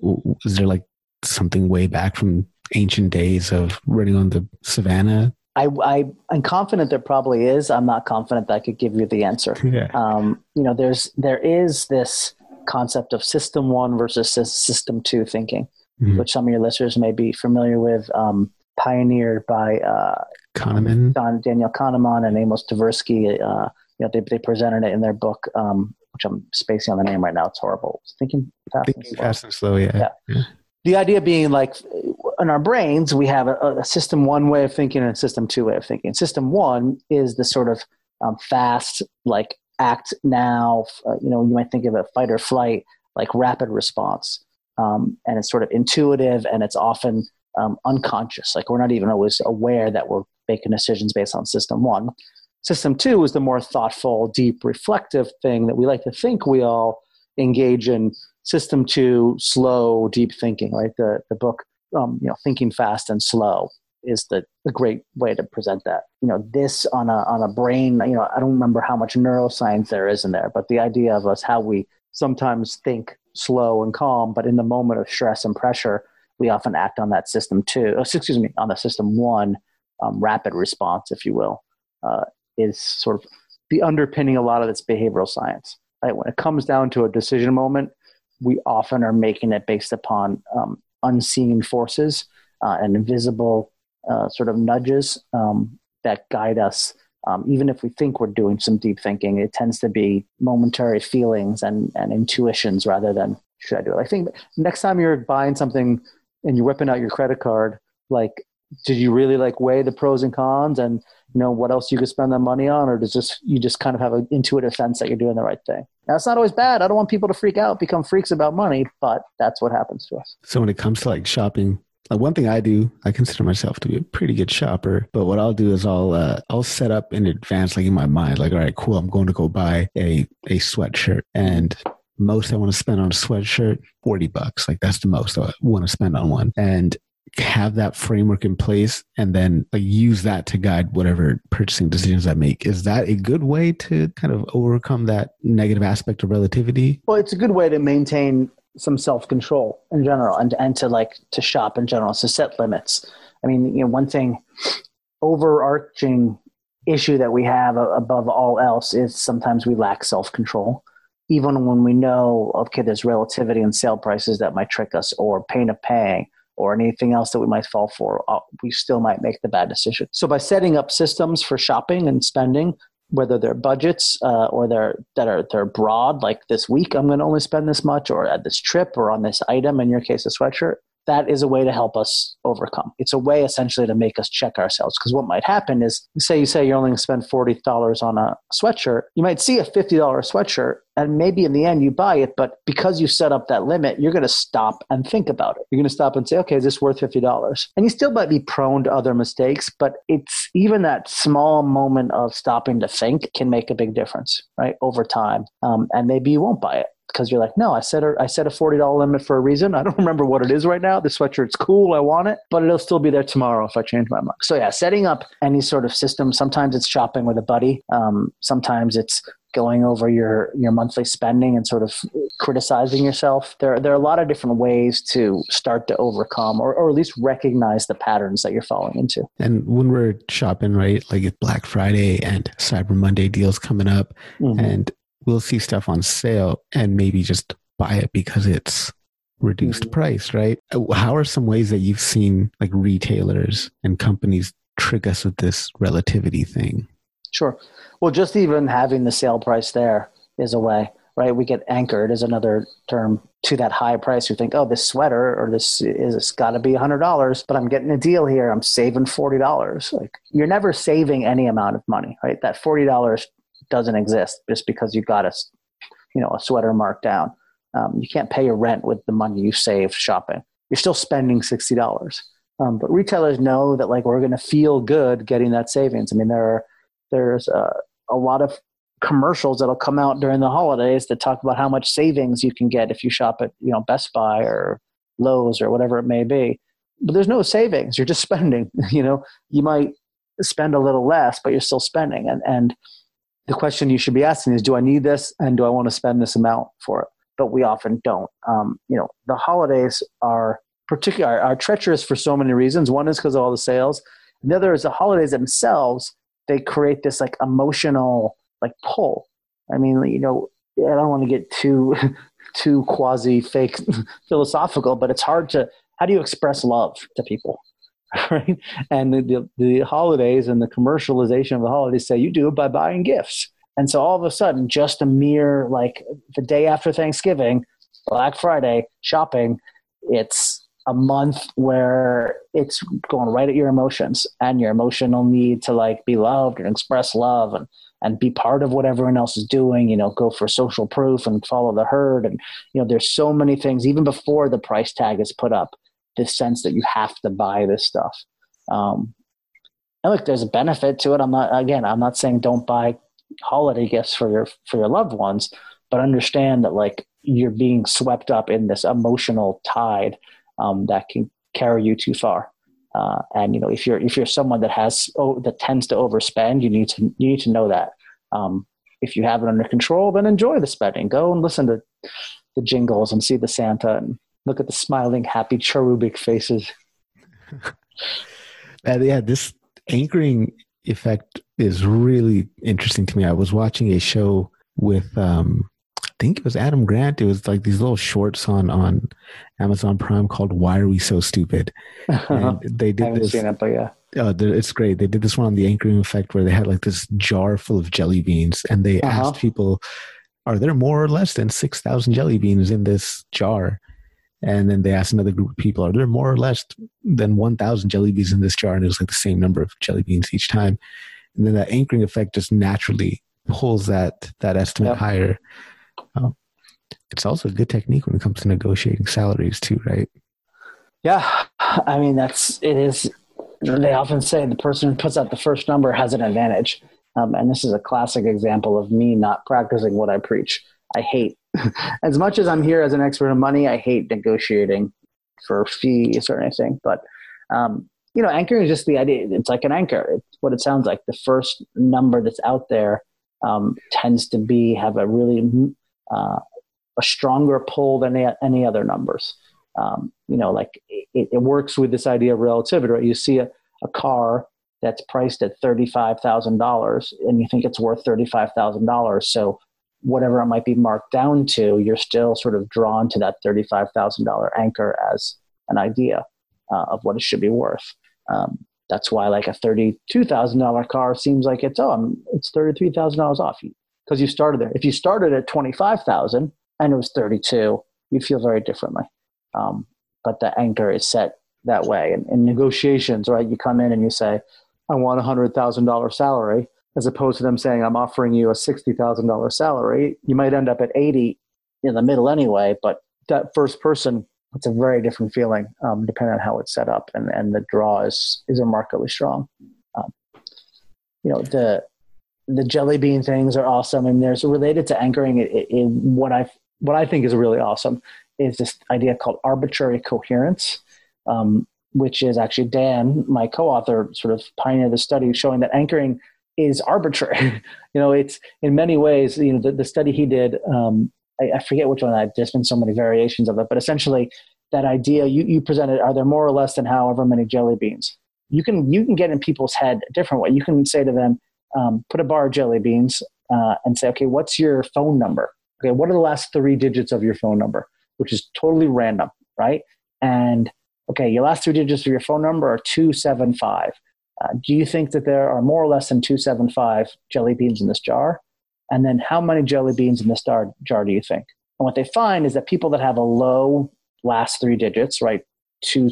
is there like something way back from ancient days of running on the savannah? I, I am confident there probably is. I'm not confident that I could give you the answer. Yeah. Um, you know, there's there is this concept of system one versus system two thinking, mm-hmm. which some of your listeners may be familiar with. Um, pioneered by uh, Kahneman. Don, Daniel Kahneman and Amos Tversky. Uh, you know, they, they presented it in their book, um, which I'm spacing on the name right now. It's horrible. Thinking fast, Thinking and slow. fast and slow, yeah. Yeah. yeah. The idea being like in our brains, we have a, a system one way of thinking and a system two way of thinking. System one is the sort of um, fast, like act now. Uh, you know, you might think of a fight or flight, like rapid response, um, and it's sort of intuitive and it's often um, unconscious. Like we're not even always aware that we're making decisions based on system one. System two is the more thoughtful, deep, reflective thing that we like to think we all engage in. System two, slow, deep thinking, right? The, the book, um, you know, Thinking Fast and Slow is the, the great way to present that. You know, this on a, on a brain, you know, I don't remember how much neuroscience there is in there, but the idea of us, how we sometimes think slow and calm, but in the moment of stress and pressure, we often act on that system two, excuse me, on the system one, um, rapid response, if you will, uh, is sort of the underpinning a lot of this behavioral science. Right? When it comes down to a decision moment, we often are making it based upon um, unseen forces uh, and invisible uh, sort of nudges um, that guide us. Um, even if we think we're doing some deep thinking, it tends to be momentary feelings and, and intuitions rather than should I do it. I think next time you're buying something and you're whipping out your credit card, like, did you really like weigh the pros and cons and you know what else you could spend that money on, or does just you just kind of have an intuitive sense that you're doing the right thing? Now it's not always bad. I don't want people to freak out, become freaks about money, but that's what happens to us. So when it comes to like shopping, like one thing I do, I consider myself to be a pretty good shopper. But what I'll do is I'll uh, I'll set up in advance, like in my mind, like all right, cool, I'm going to go buy a a sweatshirt, and most I want to spend on a sweatshirt, forty bucks. Like that's the most I want to spend on one, and have that framework in place and then like, use that to guide whatever purchasing decisions I make. Is that a good way to kind of overcome that negative aspect of relativity? Well, it's a good way to maintain some self control in general and, and to like to shop in general, to set limits. I mean, you know, one thing overarching issue that we have above all else is sometimes we lack self control. Even when we know, okay, there's relativity in sale prices that might trick us or pain of paying or anything else that we might fall for, uh, we still might make the bad decision. So by setting up systems for shopping and spending, whether they're budgets uh, or they're that are they're broad, like this week I'm going to only spend this much, or at this trip, or on this item, in your case, a sweatshirt. That is a way to help us overcome. It's a way essentially to make us check ourselves. Because what might happen is, say you say you're only going to spend forty dollars on a sweatshirt, you might see a fifty dollar sweatshirt, and maybe in the end you buy it. But because you set up that limit, you're going to stop and think about it. You're going to stop and say, okay, is this worth fifty dollars? And you still might be prone to other mistakes, but it's even that small moment of stopping to think can make a big difference, right, over time. Um, and maybe you won't buy it because you're like, no, I set a I set a forty dollar limit for a reason. I don't remember what it is right now. The sweatshirt's cool, I want it, but it'll still be there tomorrow if I change my mind. So yeah, setting up any sort of system. Sometimes it's shopping with a buddy. Um, sometimes it's going over your your monthly spending and sort of criticizing yourself. There there are a lot of different ways to start to overcome or, or at least recognize the patterns that you're falling into. And when we're shopping, right, like it's Black Friday and Cyber Monday deals coming up, Mhm. and we'll see stuff on sale and maybe just buy it because it's reduced Mhm. price, right? How are some ways that you've seen like retailers and companies trick us with this relativity thing? Sure. Well, just even having the sale price there is a way, right? We get anchored is another term to that high price. You think, oh, this sweater or this is it's got to be a hundred dollars, but I'm getting a deal here. I'm saving forty dollars. Like you're never saving any amount of money, right? That forty dollars doesn't exist just because you got a, you know, a sweater marked down. Um, you can't pay your rent with the money you saved shopping. You're still spending sixty dollars. Um, but retailers know that like we're going to feel good getting that savings. I mean, there are there's a, a lot of commercials that'll come out during the holidays that talk about how much savings you can get if you shop at you know Best Buy or Lowe's or whatever it may be. But there's no savings. You're just spending. You know, you might spend a little less, but you're still spending. And and the question you should be asking is, do I need this, and do I want to spend this amount for it? But we often don't. Um, you know, the holidays are particular are, are treacherous for so many reasons. One is because of all the sales. And the other is the holidays themselves. They create this like emotional like pull. I mean, you know, I don't want to get too too quasi fake philosophical, but it's hard to how do you express love to people? right? And the, the, holidays and the commercialization of the holidays say you do it by buying gifts. And so all of a sudden, just a mere like the day after Thanksgiving, Black Friday shopping, it's a month where it's going right at your emotions and your emotional need to like be loved and express love and and be part of what everyone else is doing you know go for social proof and follow the herd and you know there's so many things even before the price tag is put up this sense that you have to buy this stuff um and look there's a benefit to it i'm not again i'm not saying don't buy holiday gifts for your for your loved ones but understand that like you're being swept up in this emotional tide um, that can carry you too far. Uh, and you know, if you're if you're someone that has oh, that tends to overspend, you need to you need to know that. Um, if you have it under control, then enjoy the spending. Go and listen to the jingles and see the Santa and look at the smiling, happy cherubic faces. yeah, this anchoring effect is really interesting to me. I was watching a show with um, I think it was Adam Grant. It was like these little shorts on on Amazon Prime called "Why Are We So Stupid?" And they did this. Seen It, but yeah, uh, it's great. They did this one on the anchoring effect where they had like this jar full of jelly beans, and they uh-huh. asked people, "Are there more or less than six thousand jelly beans in this jar?" And then they asked another group of people, "Are there more or less than one thousand jelly beans in this jar?" And it was like the same number of jelly beans each time. And then that anchoring effect just naturally pulls that that estimate yep. higher. Um, it's also a good technique when it comes to negotiating salaries too, right? Yeah, I mean that's it is. They often say the person who puts out the first number has an advantage, um, and this is a classic example of me not practicing what I preach. I hate, as much as I'm here as an expert in money, I hate negotiating for fees or anything. But um, you know, anchoring is just the idea. It's like an anchor. It's what it sounds like. The first number that's out there um, tends to be have a really uh, a stronger pull than any other numbers. Um, you know, like it, it, works with this idea of relativity, right? You see a, a car that's priced at $35,000 and you think it's worth $35,000. So whatever it might be marked down to, you're still sort of drawn to that $35,000 anchor as an idea uh, of what it should be worth. Um, that's why like a $32,000 car seems like it's, oh, it's $33,000 off because you started there. If you started at 25,000 and it was 32, you'd feel very differently. Um, but the anchor is set that way. And in negotiations, right, you come in and you say, I want a $100,000 salary, as opposed to them saying, I'm offering you a $60,000 salary. You might end up at 80 in the middle anyway, but that first person, it's a very different feeling um, depending on how it's set up. And, and the draw is, is remarkably strong. Um, you know, the, the jelly bean things are awesome, and there's related to anchoring. It, it, it, what I what I think is really awesome is this idea called arbitrary coherence, um, which is actually Dan, my co-author, sort of pioneered the study showing that anchoring is arbitrary. you know, it's in many ways. You know, the, the study he did. Um, I, I, forget which one. I've just been so many variations of it, but essentially, that idea you, you presented: are there more or less than however many jelly beans? You can you can get in people's head a different way. You can say to them, um, put a bar of jelly beans uh, and say, okay, what's your phone number? Okay, what are the last three digits of your phone number? Which is totally random, right? And okay, your last three digits of your phone number are 275. Uh, do you think that there are more or less than 275 jelly beans in this jar? And then how many jelly beans in this jar, jar do you think? And what they find is that people that have a low last three digits, right, two,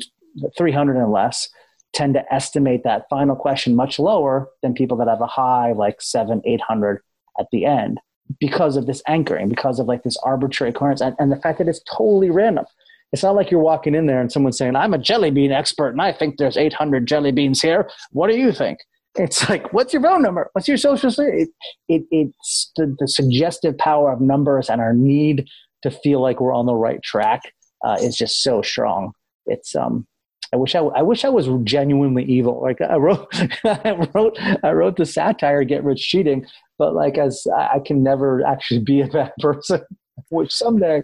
300 and less, tend to estimate that final question much lower than people that have a high like seven, eight hundred at the end because of this anchoring, because of like this arbitrary coherence and, and the fact that it's totally random. It's not like you're walking in there and someone's saying, I'm a jelly bean expert and I think there's 800 jelly beans here. What do you think? It's like, what's your phone number? What's your social? It, it, it's the, the, suggestive power of numbers and our need to feel like we're on the right track uh, is just so strong. It's, um, I wish I, I wish I was genuinely evil. Like I wrote, I wrote, I wrote the satire "Get Rich Cheating," but like as I can never actually be a bad person, which someday,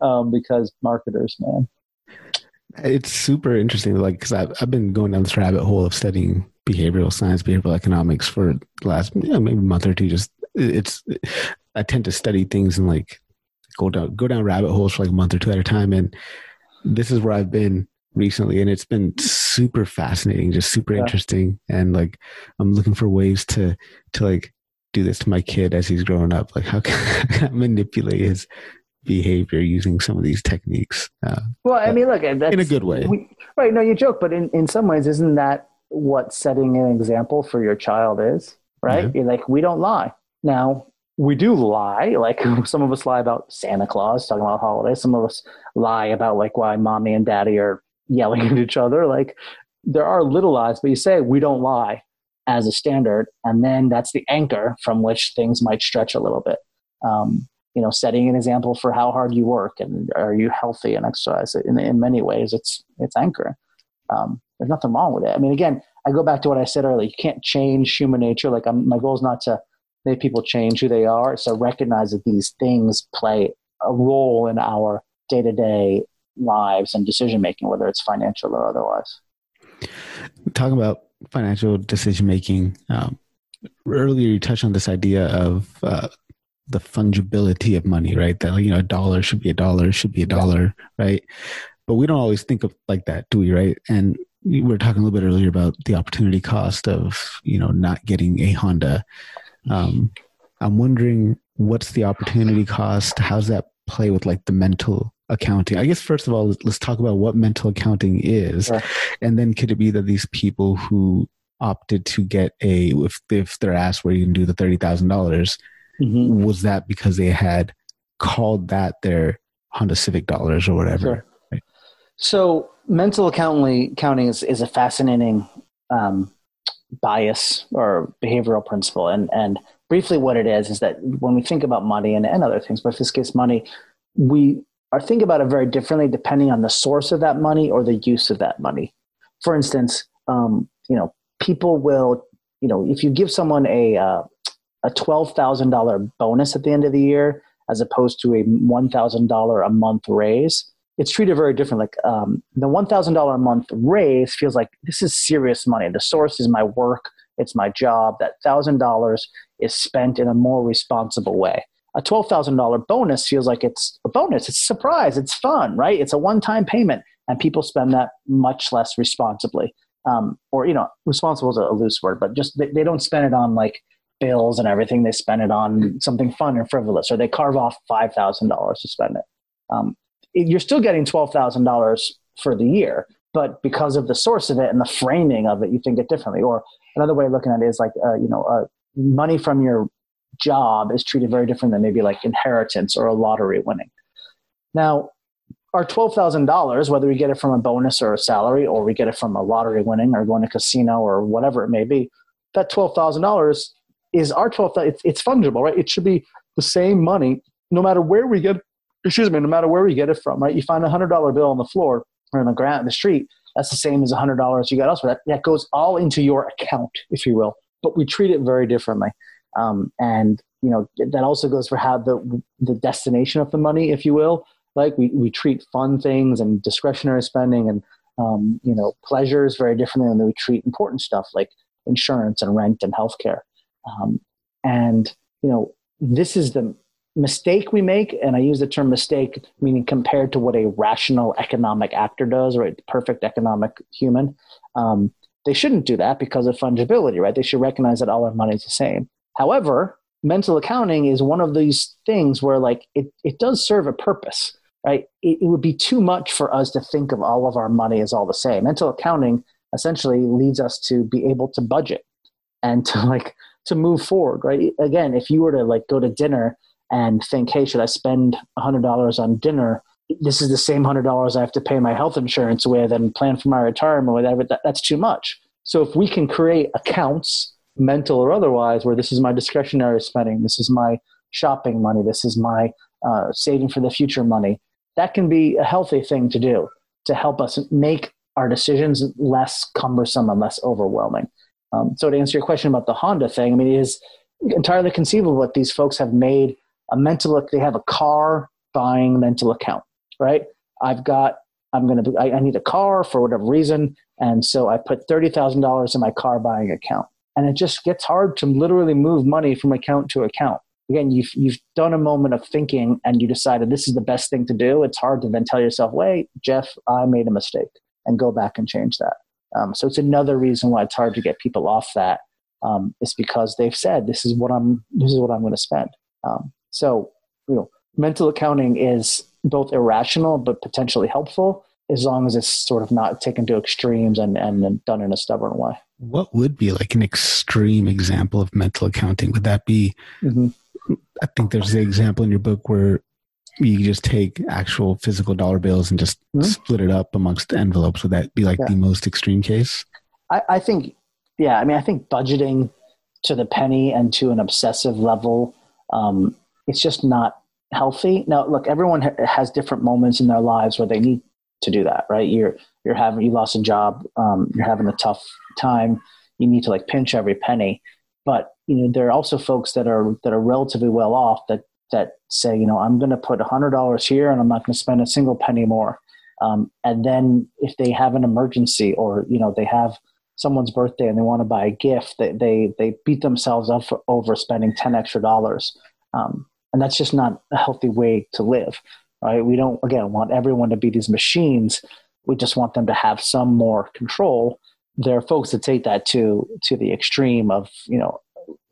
um, because marketers, man. It's super interesting, like because I've I've been going down this rabbit hole of studying behavioral science, behavioral economics for the last you know, maybe a month or two. Just it's I tend to study things and like go down go down rabbit holes for like a month or two at a time, and this is where I've been recently, and it's been super fascinating, just super yeah. interesting. And like, I'm looking for ways to, to like do this to my kid as he's growing up. Like, how can, I manipulate his behavior using some of these techniques? Uh, well, I mean, look, in a good way. We, right. No, you joke, but in, in some ways, isn't that what setting an example for your child is? Right. Yeah. like, we don't lie. Now, we do lie. Like some of us lie about Santa Claus, talking about holidays. Some of us lie about like why mommy and daddy are yelling at each other. Like there are little lies, but you say we don't lie as a standard, and then that's the anchor from which things might stretch a little bit. Um, you know, setting an example for how hard you work and are you healthy and exercise. In, in many ways, it's it's anchor. Um, there's nothing wrong with it. I mean, again, I go back to what I said earlier. You can't change human nature. Like I'm, my goal is not to make people change who they are. So recognize that these things play a role in our day to day lives and decision making, whether it's financial or otherwise. Talking about financial decision making, um, earlier you touched on this idea of uh, the fungibility of money, right? That you know, a dollar should be a dollar, should be a dollar, yeah. right? But we don't always think of like that, do we? Right? And we were talking a little bit earlier about the opportunity cost of you know not getting a Honda. Um, I'm wondering what's the opportunity cost? How's that play with like the mental accounting? I guess first of all, let's talk about what mental accounting is, sure. and then could it be that these people who opted to get a if if they're asked where you can do the thirty thousand dollars, mm-hmm. was that because they had called that their Honda Civic dollars or whatever? Sure. Right? So mental accounting is, is a fascinating um, bias or behavioral principle, and and briefly what it is is that when we think about money and, and other things, but in this case money, we are think about it very differently depending on the source of that money or the use of that money. For instance, um, you know, people will, you know, if you give someone a uh, a twelve thousand dollar bonus at the end of the year as opposed to a one thousand dollar a month raise, it's treated very different. Like um, the one thousand dollar a month raise feels like this is serious money. The source is my work, it's my job. That thousand dollars is spent in a more responsible way a $12,000 bonus feels like it's a bonus. It's a surprise. It's fun, right? It's a one time payment, and people spend that much less responsibly. Um, or, you know, responsible is a loose word, but just they, they don't spend it on like bills and everything. They spend it on something fun and frivolous, or they carve off $5,000 to spend it. Um, you're still getting $12,000 for the year, but because of the source of it and the framing of it, you think it differently. Or another way of looking at it is like, uh, you know, uh, money from your job is treated very different than maybe like inheritance or a lottery winning. Now, our $12,000, whether we get it from a bonus or a salary, or we get it from a lottery winning or going to casino or whatever it may be, that $12,000 is our 12,000. It's, it's fungible, right? It should be the same money no matter where we get, excuse me, no matter where we get it from, right? You find a $100 bill on the floor or in the ground, in the street, that's the same as a $100 you got elsewhere. That, that goes all into your account, if you will, but we treat it very differently. Um, and you know that also goes for how the the destination of the money, if you will. Like we, we treat fun things and discretionary spending and um, you know pleasures very differently than we treat important stuff like insurance and rent and healthcare. Um, and you know this is the mistake we make, and I use the term mistake meaning compared to what a rational economic actor does, right? Perfect economic human. Um, they shouldn't do that because of fungibility, right? They should recognize that all our money is the same. However, mental accounting is one of these things where like it, it does serve a purpose, right? It, it would be too much for us to think of all of our money as all the same. Mental accounting essentially leads us to be able to budget and to like to move forward, right? Again, if you were to like go to dinner and think, hey, should I spend $100 on dinner? This is the same $100 I have to pay my health insurance with and plan for my retirement or whatever. That, that's too much. So if we can create accounts mental or otherwise, where this is my discretionary spending, this is my shopping money, this is my uh, saving for the future money. That can be a healthy thing to do to help us make our decisions less cumbersome and less overwhelming. Um, so to answer your question about the Honda thing, I mean, it is entirely conceivable that these folks have made a mental, they have a car buying mental account, right? I've got, I'm going to, I, I need a car for whatever reason. And so I put $30,000 in my car buying account and it just gets hard to literally move money from account to account again you've, you've done a moment of thinking and you decided this is the best thing to do it's hard to then tell yourself wait jeff i made a mistake and go back and change that Um, so it's another reason why it's hard to get people off that. Um, is because they've said this is what I'm this is what I'm going to spend. Um, so you know, mental accounting is both irrational but potentially helpful as long as it's sort of not taken to extremes and, and done in a stubborn way. What would be like an extreme example of mental accounting? Would that be? Mm-hmm. I think there's the example in your book where you just take actual physical dollar bills and just mm-hmm. split it up amongst envelopes. Would that be like yeah. the most extreme case? I, I think, yeah. I mean, I think budgeting to the penny and to an obsessive level, um, it's just not healthy. Now, look, everyone ha- has different moments in their lives where they need to do that, right? You're you're having you lost a job, um, you're having a tough time, you need to like pinch every penny. But you know, there are also folks that are that are relatively well off that that say, you know, I'm going to put hundred dollars here, and I'm not going to spend a single penny more. Um, and then if they have an emergency, or you know, they have someone's birthday and they want to buy a gift, they they, they beat themselves up for over spending ten extra dollars. Um, and that's just not a healthy way to live right? We don't, again, want everyone to be these machines. We just want them to have some more control. There are folks that take that to to the extreme of, you know,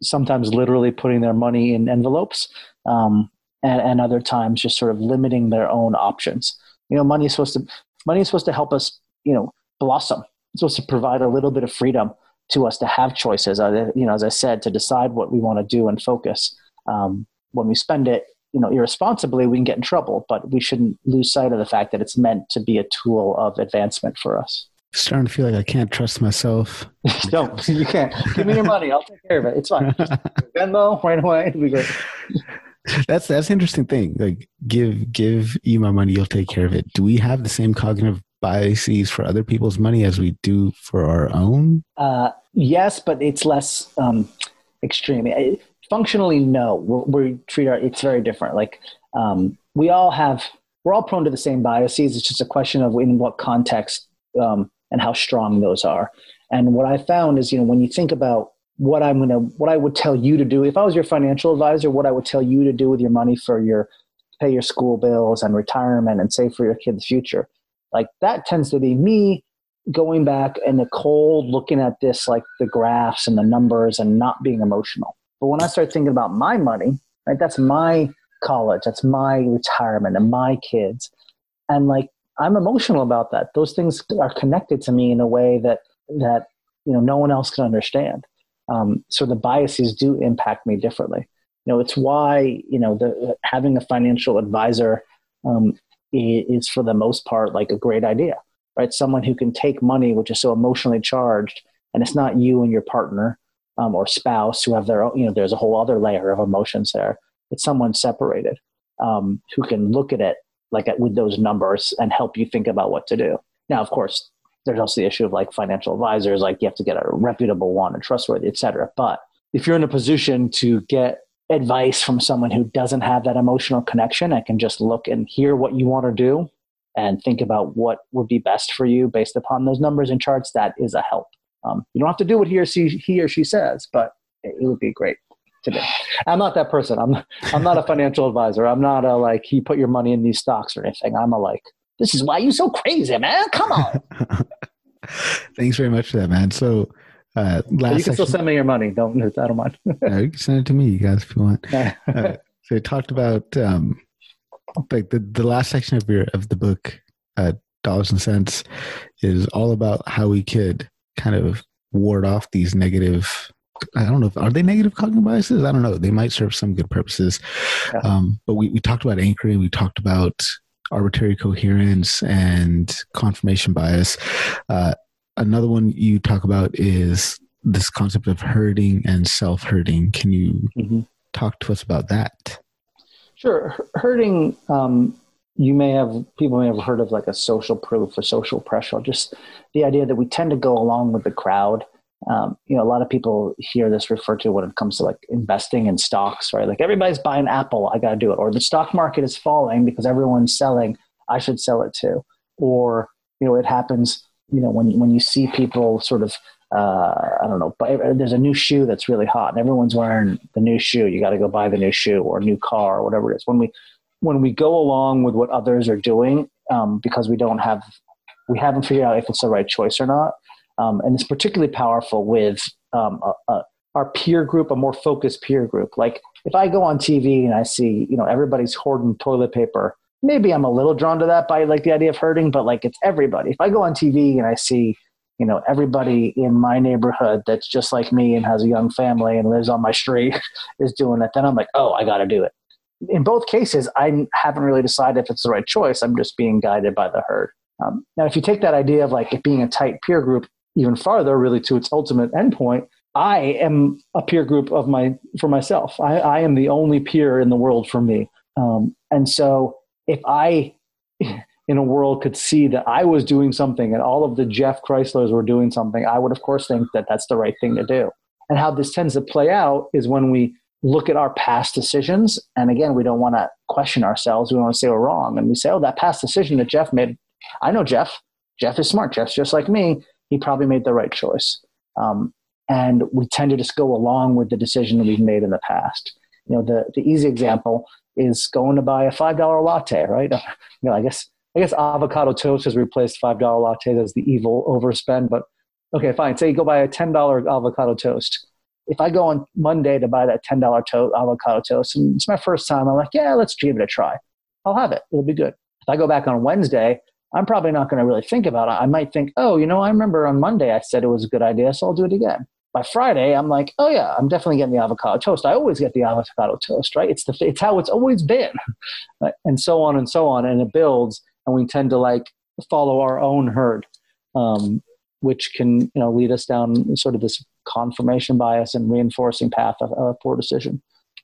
sometimes literally putting their money in envelopes, um, and, and other times just sort of limiting their own options. You know, money is supposed to money is supposed to help us, you know, blossom. It's supposed to provide a little bit of freedom to us to have choices. You know, as I said, to decide what we want to do and focus. Um, when we spend it, you know irresponsibly we can get in trouble but we shouldn't lose sight of the fact that it's meant to be a tool of advancement for us. Starting to feel like i can't trust myself. No you can't. Give me your money. I'll take care of it. It's fine. Venmo right away. It'll be great. That's that's an interesting thing. Like give give you my money. You'll take care of it. Do we have the same cognitive biases for other people's money as we do for our own? Uh, yes but it's less um, extreme functionally no. We're, treat our it's very different. Like um, we all have we're all prone to the same biases. It's just a question of in what context um, and how strong those are. And what i found is you know when you think about what i'm going to what i would tell you to do if i was your financial advisor what i would tell you to do with your money for your pay your school bills and retirement and save for your kid's future like that tends to be me going back in the cold looking at this like the graphs and the numbers and not being emotional but when I start thinking about my money, right, that's my college, that's my retirement and my kids. And like I'm emotional about that. Those things are connected to me in a way that that you know no one else can understand. Um, so the biases do impact me differently. You know, it's why you know the having a financial advisor um, is for the most part like a great idea, right? Someone who can take money which is so emotionally charged, and it's not you and your partner, um, or spouse who have their own, you know, there's a whole other layer of emotions there. It's someone separated um, who can look at it like with those numbers and help you think about what to do. Now, of course, there's also the issue of like financial advisors, like you have to get a reputable one and trustworthy, et cetera. But if you're in a position to get advice from someone who doesn't have that emotional connection and can just look and hear what you want to do and think about what would be best for you based upon those numbers and charts, that is a help. Um, you don't have to do what he or she he or she says, but it, it would be great to do. I'm not that person. I'm I'm not a financial advisor. I'm not a like you put your money in these stocks or anything. I'm a like this is why you're so crazy, man. Come on. Thanks very much for that, man. So. Uh, last you can section, still send me your money. Don't I don't mind. yeah, you can send it to me, you guys, if you want. Uh, so, we talked about um, like the, the last section of your of the book, uh, Dollars and Sense, is all about how we could kind of ward off these negative I don't know if are they negative cognitive biases. I don't know. They might serve some good purposes. Yeah. Um, but we, we talked about anchoring. We talked about arbitrary coherence and confirmation bias. Uh, another one you talk about is this concept of herding and self herding. Can you mm-hmm. talk to us about that? Sure. Herding um, you may have people may have heard of like a social proof or social pressure just the idea that we tend to go along with the crowd um, you know a lot of people hear this referred to when it comes to like investing in stocks right like everybody's buying apple i got to do it or the stock market is falling because everyone's selling i should sell it too or you know it happens you know when when you see people sort of uh, I don't know, but there's a new shoe that's really hot and everyone's wearing the new shoe. You got to go buy the new shoe or new car or whatever it is. When we when we go along with what others are doing um, because we don't have we haven't figured out if it's the right choice or not Um, and it's particularly powerful with um, a, a, our peer group, a more focused peer group. Like if I go on TV and I see, you know, everybody's hoarding toilet paper, maybe I'm a little drawn to that by like the idea of herding, but like it's everybody. If I go on TV and I see, you know, everybody in my neighborhood that's just like me and has a young family and lives on my street is doing it, then I'm like, oh, I got to do it. In both cases, I haven't really decided if it's the right choice. I'm just being guided by the herd. Um, now, if you take that idea of like it being a tight peer group even farther, really to its ultimate endpoint, I am a peer group of my for myself. I, I am the only peer in the world for me. Um, and so if I in a world could see that I was doing something and all of the Jeff Kreislers were doing something, I would of course think that that's the right thing to do. And how this tends to play out is when we look at our past decisions. And again, we don't want to question ourselves. We don't want to say we're wrong. And we say, oh, that past decision that Jeff made, I know Jeff. Jeff is smart. Jeff's just like me. He probably made the right choice. Um, and we tend to just go along with the decision that we've made in the past. You know, the, the easy example is going to buy a five dollar latte, right? You know, I guess I guess avocado toast has replaced five dollar latte as the evil overspend. But okay, fine. Say you go buy a ten dollar avocado toast. If I go on Monday to buy that ten dollar to- avocado toast, and it's my first time, I'm like, yeah, let's give it a try. I'll have it. It'll be good. If I go back on Wednesday, I'm probably not going to really think about it. I might think, oh, you know, I remember on Monday I said it was a good idea, so I'll do it again by Friday, I'm like, oh yeah, I'm definitely getting the avocado toast. I always get the avocado toast, right? It's the it's how it's always been, and so on and so on, and it builds, and we tend to like follow our own herd, um, which can you know lead us down sort of this confirmation bias and reinforcing path of a poor decision.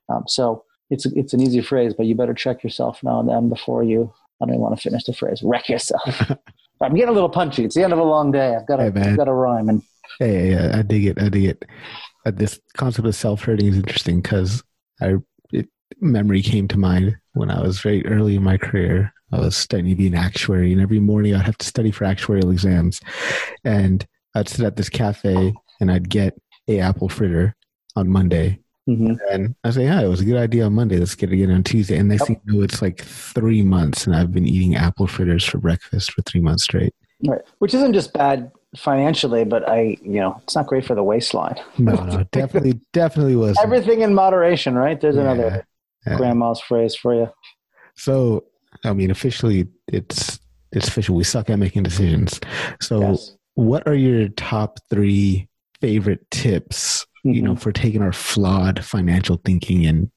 Um, so it's it's an easy phrase, but you better check yourself now and then before you. I don't even want to finish the phrase. Wreck yourself. I'm getting a little punchy. It's the end of a long day. I've got to, hey, I've got to rhyme and Hey, I dig it. I dig it. Uh, this concept of self herding is interesting because I it, memory came to mind when I was very early in my career. I was studying to be an actuary, and every morning I'd have to study for actuarial exams. And I'd sit at this cafe and I'd get a apple fritter on Monday. Mm-hmm. And I say, yeah, it was a good idea on Monday. Let's get it again on Tuesday. And next yep. thing you know, it's like three months, and I've been eating apple fritters for breakfast for three months straight. Right, which isn't just bad financially, but I, you know, it's not great for the waistline. no, no, definitely, definitely was. Everything in moderation, right? There's yeah, another yeah. grandma's phrase for you. So, I mean, officially, it's it's official. We suck at making decisions. So, yes. what are your top three favorite tips? Mm-hmm. You know, mm-hmm. for taking our flawed financial thinking and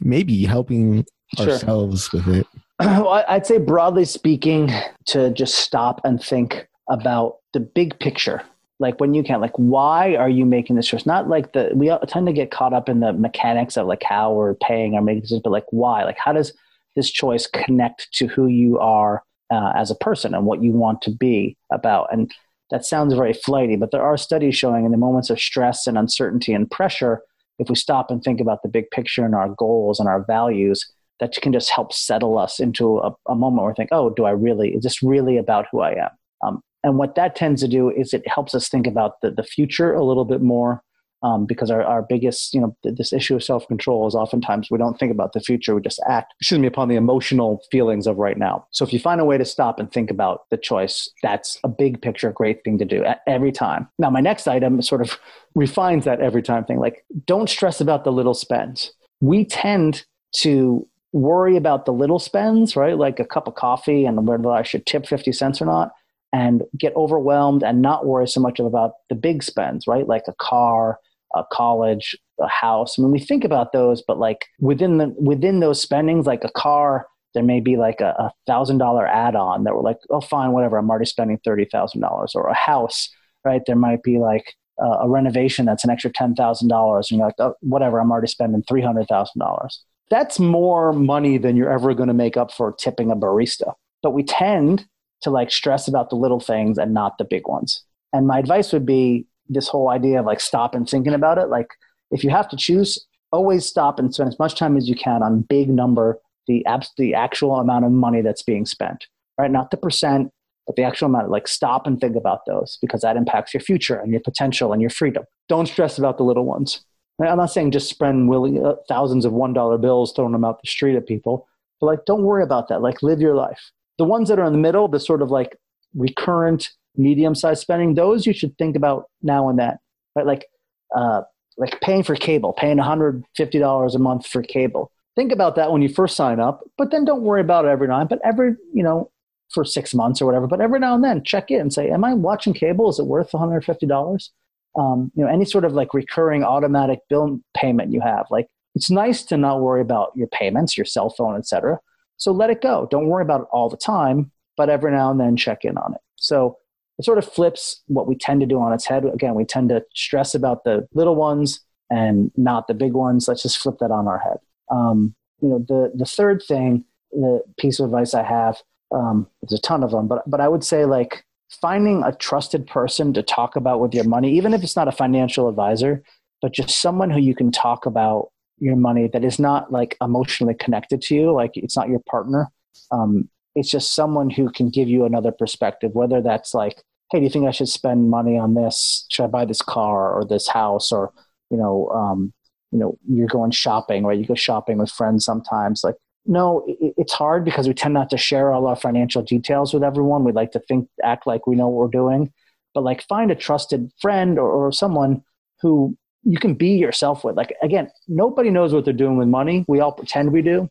maybe helping sure. ourselves with it. Well, I'd say broadly speaking, to just stop and think about the big picture like when you can like why are you making this choice not like the we tend to get caught up in the mechanics of like how we're paying or making decisions but like why like how does this choice connect to who you are uh, as a person and what you want to be about and that sounds very flighty but there are studies showing in the moments of stress and uncertainty and pressure if we stop and think about the big picture and our goals and our values that can just help settle us into a, a moment where we think oh do i really is this really about who i am? Um, and what that tends to do is it helps us think about the, the future a little bit more um, because our, our biggest, you know, this issue of self control is oftentimes we don't think about the future, we just act, excuse me, upon the emotional feelings of right now. So if you find a way to stop and think about the choice, that's a big picture, great thing to do every time. Now, my next item sort of refines that every time thing. Like, don't stress about the little spends. We tend to worry about the little spends, right? Like a cup of coffee and whether I should tip 50 cents or not and get overwhelmed and not worry so much about the big spends, right? Like a car, a college, a house. I mean, we think about those, but like within the within those spendings, like a car, there may be like a thousand dollar add on that we're like, oh, fine, whatever. I'm already spending thirty thousand dollars, or a house, right? There might be like uh, a renovation that's an extra ten thousand dollars, and you're like, oh, whatever. I'm already spending three hundred thousand dollars. That's more money than you're ever going to make up for tipping a barista. But we tend to like stress about the little things and not the big ones. And my advice would be this whole idea of like stop and thinking about it. Like if you have to choose, always stop and spend as much time as you can on big number, the abs- the actual amount of money that's being spent, right? Not the percent, but the actual amount. Like stop and think about those because that impacts your future and your potential and your freedom. Don't stress about the little ones. I'm not saying just spend willing, uh, thousands of one dollar bills, throwing them out the street at people, but like don't worry about that. Like live your life the ones that are in the middle, the sort of like recurrent medium sized spending, those you should think about now and then. Right? Like uh, like paying for cable, paying $150 a month for cable. Think about that when you first sign up, but then don't worry about it every night. But every, you know, for six months or whatever, but every now and then check in and say, Am I watching cable? Is it worth $150? Um, you know, any sort of like recurring automatic bill payment you have. Like it's nice to not worry about your payments, your cell phone, etc. So let it go. Don't worry about it all the time, but every now and then check in on it. So it sort of flips what we tend to do on its head. Again, we tend to stress about the little ones and not the big ones. Let's just flip that on our head. Um, you know, the the third thing, the piece of advice I have, um, there's a ton of them, but but I would say like finding a trusted person to talk about with your money, even if it's not a financial advisor, but just someone who you can talk about your money that is not like emotionally connected to you, like it's not your partner. Um, it's just someone who can give you another perspective, whether that's like hey, do you think I should spend money on this? Should I buy this car or this house? Or, you know, um, you know, you're going shopping, right? You go shopping with friends sometimes. Like, no, it, it's hard because we tend not to share all our financial details with everyone. We like to think, act like we know what we're doing. But like, find a trusted friend or, or someone who you can be yourself with. Like, again, nobody knows what they're doing with money. We all pretend we do.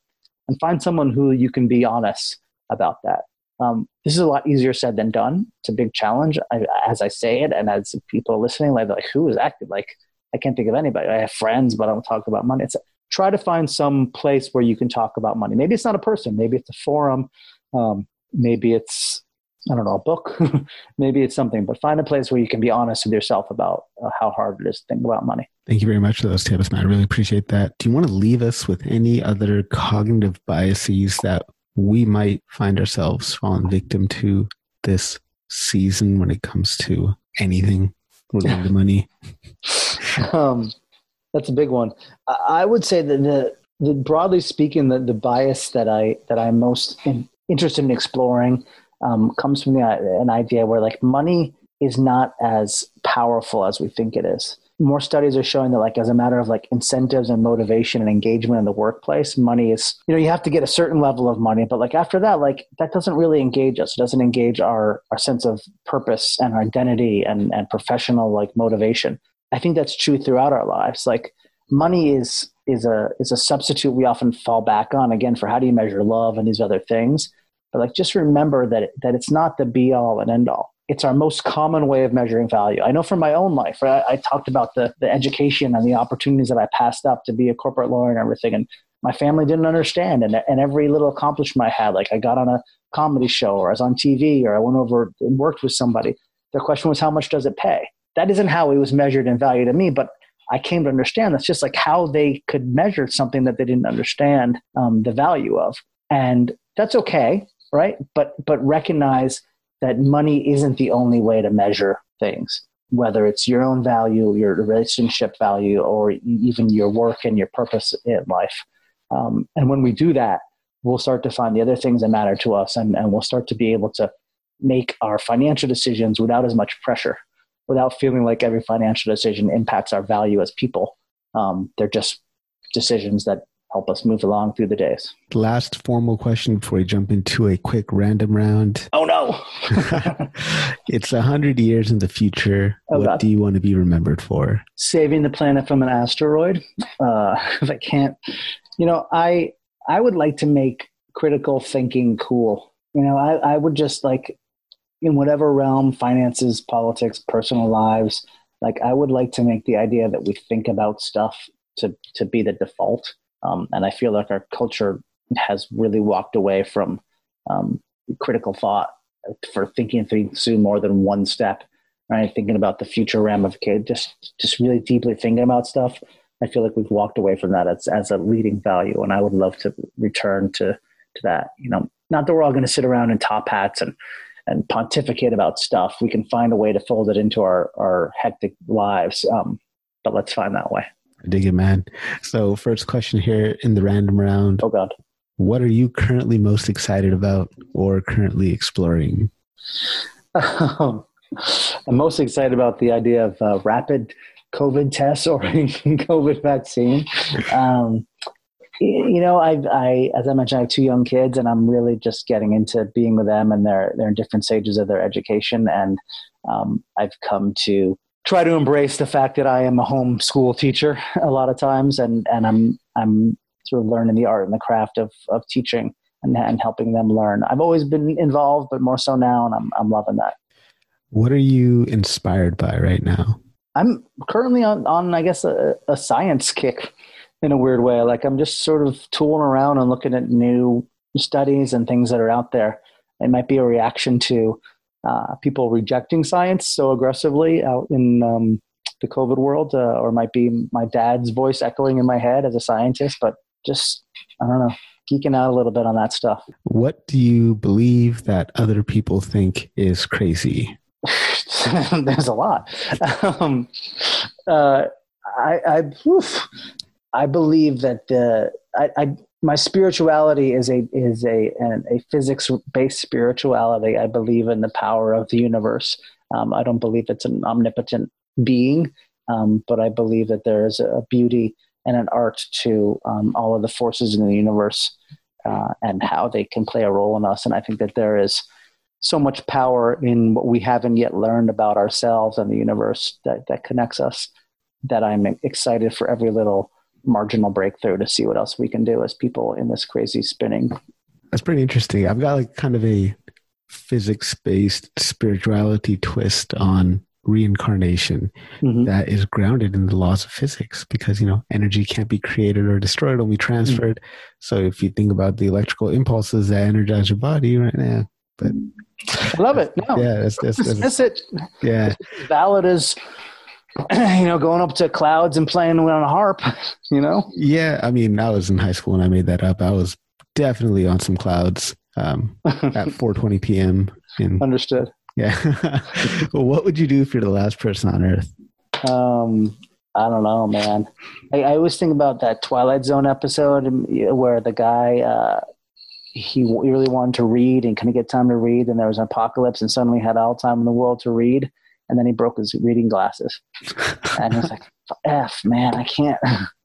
And find someone who you can be honest about that. Um, this is a lot easier said than done. It's a big challenge I, as I say it, and as people are listening, like, like who is active? Like I can't think of anybody. I have friends, but I don't talk about money. It's try to find some place where you can talk about money. Maybe it's not a person. Maybe it's a forum. Um, maybe it's I don't know a book. maybe it's something. But find a place where you can be honest with yourself about uh, how hard it is to think about money. Thank you very much for those tips, man. I really appreciate that. Do you want to leave us with any other cognitive biases that we might find ourselves falling victim to this season when it comes to anything related to money? Um, that's a big one. I would say that the, the broadly speaking, the, the bias that I that I'm most in, interested in exploring um, comes from the, an idea where like money is not as powerful as we think it is more studies are showing that like as a matter of like incentives and motivation and engagement in the workplace money is you know you have to get a certain level of money but like after that like that doesn't really engage us. It doesn't engage our our sense of purpose and identity and and professional like motivation. I think that's true throughout our lives. Like money is is a is a substitute we often fall back on again for how do you measure love and these other things. But like just remember that that it's not the be all and end all it's our most common way of measuring value. I know from my own life, right? I, talked about the, the education and the opportunities that I passed up to be a corporate lawyer and everything. And my family didn't understand. And, and every little accomplishment I had, like I got on a comedy show or I was on TV or I went over and worked with somebody, their question was, how much does it pay? That isn't how it was measured in value to me, but I came to understand that's just like how they could measure something that they didn't understand um, the value of. And that's okay, right? But, but recognize that money isn't the only way to measure things, whether it's your own value, your relationship value, or even your work and your purpose in life. Um, and when we do that, we'll start to find the other things that matter to us, and, and we'll start to be able to make our financial decisions without as much pressure, without feeling like every financial decision impacts our value as people. Um, they're just decisions that help us move along through the days. Last formal question before we jump into a quick random round. Oh no! it's a hundred years in the future. Oh, what God. do you want to be remembered for? Saving the planet from an asteroid. Uh, if I can't, you know, I I would like to make critical thinking cool. You know, I, I would just like in whatever realm, finances, politics, personal lives, like I would like to make the idea that we think about stuff to to be the default um, and I feel like our culture has really walked away from um, critical thought for thinking through more than one step, right? Thinking about the future ramifications, just just really deeply thinking about stuff. I feel like we've walked away from that as as a leading value, and I would love to return to to that. You know, not that we're all going to sit around in top hats and and pontificate about stuff. We can find a way to fold it into our our hectic lives, um, but let's find that way. I dig it, man. So, first question here in the random round. Oh, God. What are you currently most excited about or currently exploring? Um, I'm most excited about the idea of uh, rapid COVID tests or COVID vaccine. Um, you know, I, I, as I mentioned, I have two young kids, and I'm really just getting into being with them, and they're they're in different stages of their education, and um, I've come to try to embrace the fact that I am a home school teacher a lot of times, and and I'm I'm sort of learning the art and the craft of of teaching and, and helping them learn. I've always been involved, but more so now, and I'm I'm loving that. What are you inspired by right now? I'm currently on on I guess a, a science kick in a weird way. Like I'm just sort of tooling around and looking at new studies and things that are out there. It might be a reaction to uh, people rejecting science so aggressively out in um, the COVID world, uh, or might be my dad's voice echoing in my head as a scientist. But just I don't know, geeking out a little bit on that stuff. What do you believe that other people think is crazy? There's a lot. Um, uh, I, I oof, I believe that the I, I my spirituality is a is a an, a physics based spirituality. I believe in the power of the universe. Um, I don't believe it's an omnipotent being, um, but I believe that there is a beauty and an art to um, all of the forces in the universe uh, and how they can play a role in us. And I think that there is so much power in what we haven't yet learned about ourselves and the universe that, that connects us that I'm excited for every little marginal breakthrough to see what else we can do as people in this crazy spinning. That's pretty interesting. I've got like kind of a physics based spirituality twist on reincarnation mm-hmm. that is grounded in the laws of physics because you know energy can't be created or destroyed only transferred mm-hmm. so if you think about the electrical impulses that energize your body right now but I love it no yeah that's, that's, that's, that's it yeah valid as you know, going up to clouds and playing on a harp, you know? Yeah. I mean, I was in high school when I made that up. I was definitely on some clouds um, at 4.20 p.m. In, Understood. Yeah. well, what would you do if you're the last person on earth? Um, I don't know, man. I, I always think about that Twilight Zone episode where the guy, uh, he really wanted to read and couldn't get time to read, and there was an apocalypse, and suddenly had all time in the world to read and then he broke his reading glasses. and he was like, "F, man, I can't."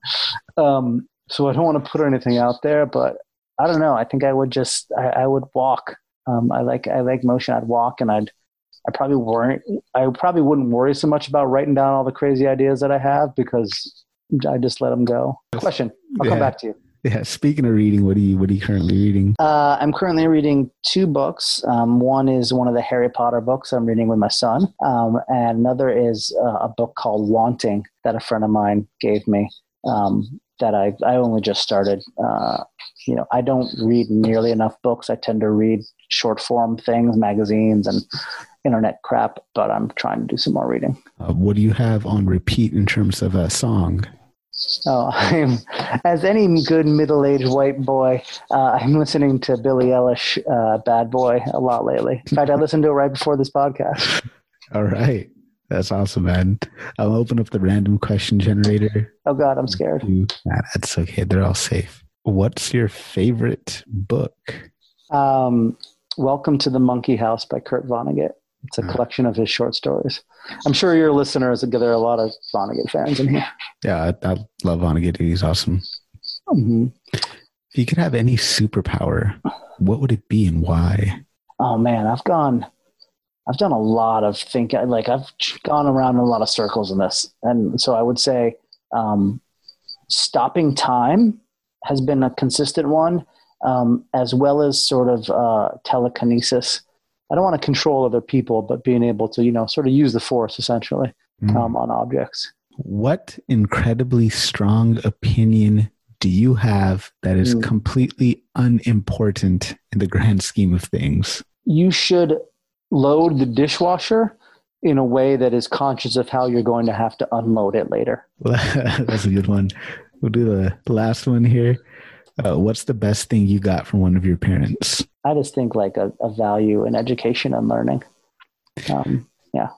um, so I don't want to put anything out there, but I don't know. I think I would just I, I would walk. Um, I like I like motion. I'd walk, and I'd I probably weren't I probably wouldn't worry so much about writing down all the crazy ideas that I have because I just let them go. Question. I'll yeah. come back to you. Yeah. Speaking of reading, what are you what are you currently reading? Uh, I'm currently reading two books. Um, one is one of the Harry Potter books I'm reading with my son, um, and another is uh, a book called Wanting that a friend of mine gave me. Um, that I I only just started. Uh, you know, I don't read nearly enough books. I tend to read short form things, magazines, and internet crap. But I'm trying to do some more reading. Uh, what do you have on repeat in terms of a song? Oh, I'm as any good middle-aged white boy. Uh, I'm listening to Billie Eilish, uh, "Bad Boy" a lot lately. In fact, I listened to it right before this podcast. All right, that's awesome, man. I'll open up the random question generator. Oh God, I'm scared. Nah, that's okay. They're all safe. What's your favorite book? Um, Welcome to the Monkey House by Kurt Vonnegut. It's a collection of his short stories. I'm sure your listeners, there are a lot of Vonnegut fans in here. Yeah, I, I love Vonnegut. He's awesome. Mm-hmm. If you could have any superpower, what would it be and why? Oh man, I've gone, I've done a lot of thinking. Like I've gone around in a lot of circles in this, and so I would say um, stopping time has been a consistent one, um, as well as sort of uh, telekinesis I don't want to control other people, but being able to, you know, sort of use the force essentially mm. um, on objects. What incredibly strong opinion do you have that is mm. completely unimportant in the grand scheme of things? You should load the dishwasher in a way that is conscious of how you're going to have to unload it later. That's a good one. We'll do the last one here. Uh, what's the best thing you got from one of your parents? I just think like a, a value in education and learning. Um, yeah.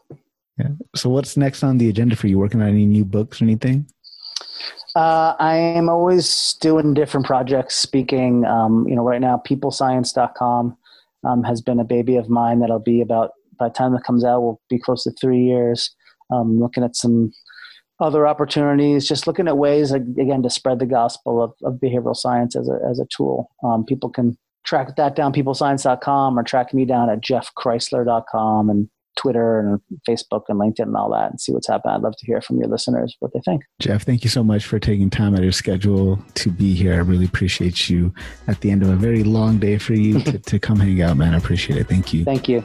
Yeah. So what's next on the agenda for you? Working on any new books or anything? Uh, I am always doing different projects, speaking. Um, you know, right now, peoplescience.com um, has been a baby of mine that'll be about, by the time it comes out, will be close to three years. Um, looking at some other opportunities, just looking at ways, again, to spread the gospel of, of behavioral science as a, as a tool. Um, people can track that down, peoplescience.com, or track me down at jeffkreisler.com and Twitter and Facebook and LinkedIn and all that and see what's happening. I'd love to hear from your listeners what they think. Jeff, thank you so much for taking time out of your schedule to be here. I really appreciate you at the end of a very long day for you to, to come hang out, man. I appreciate it. Thank you. Thank you.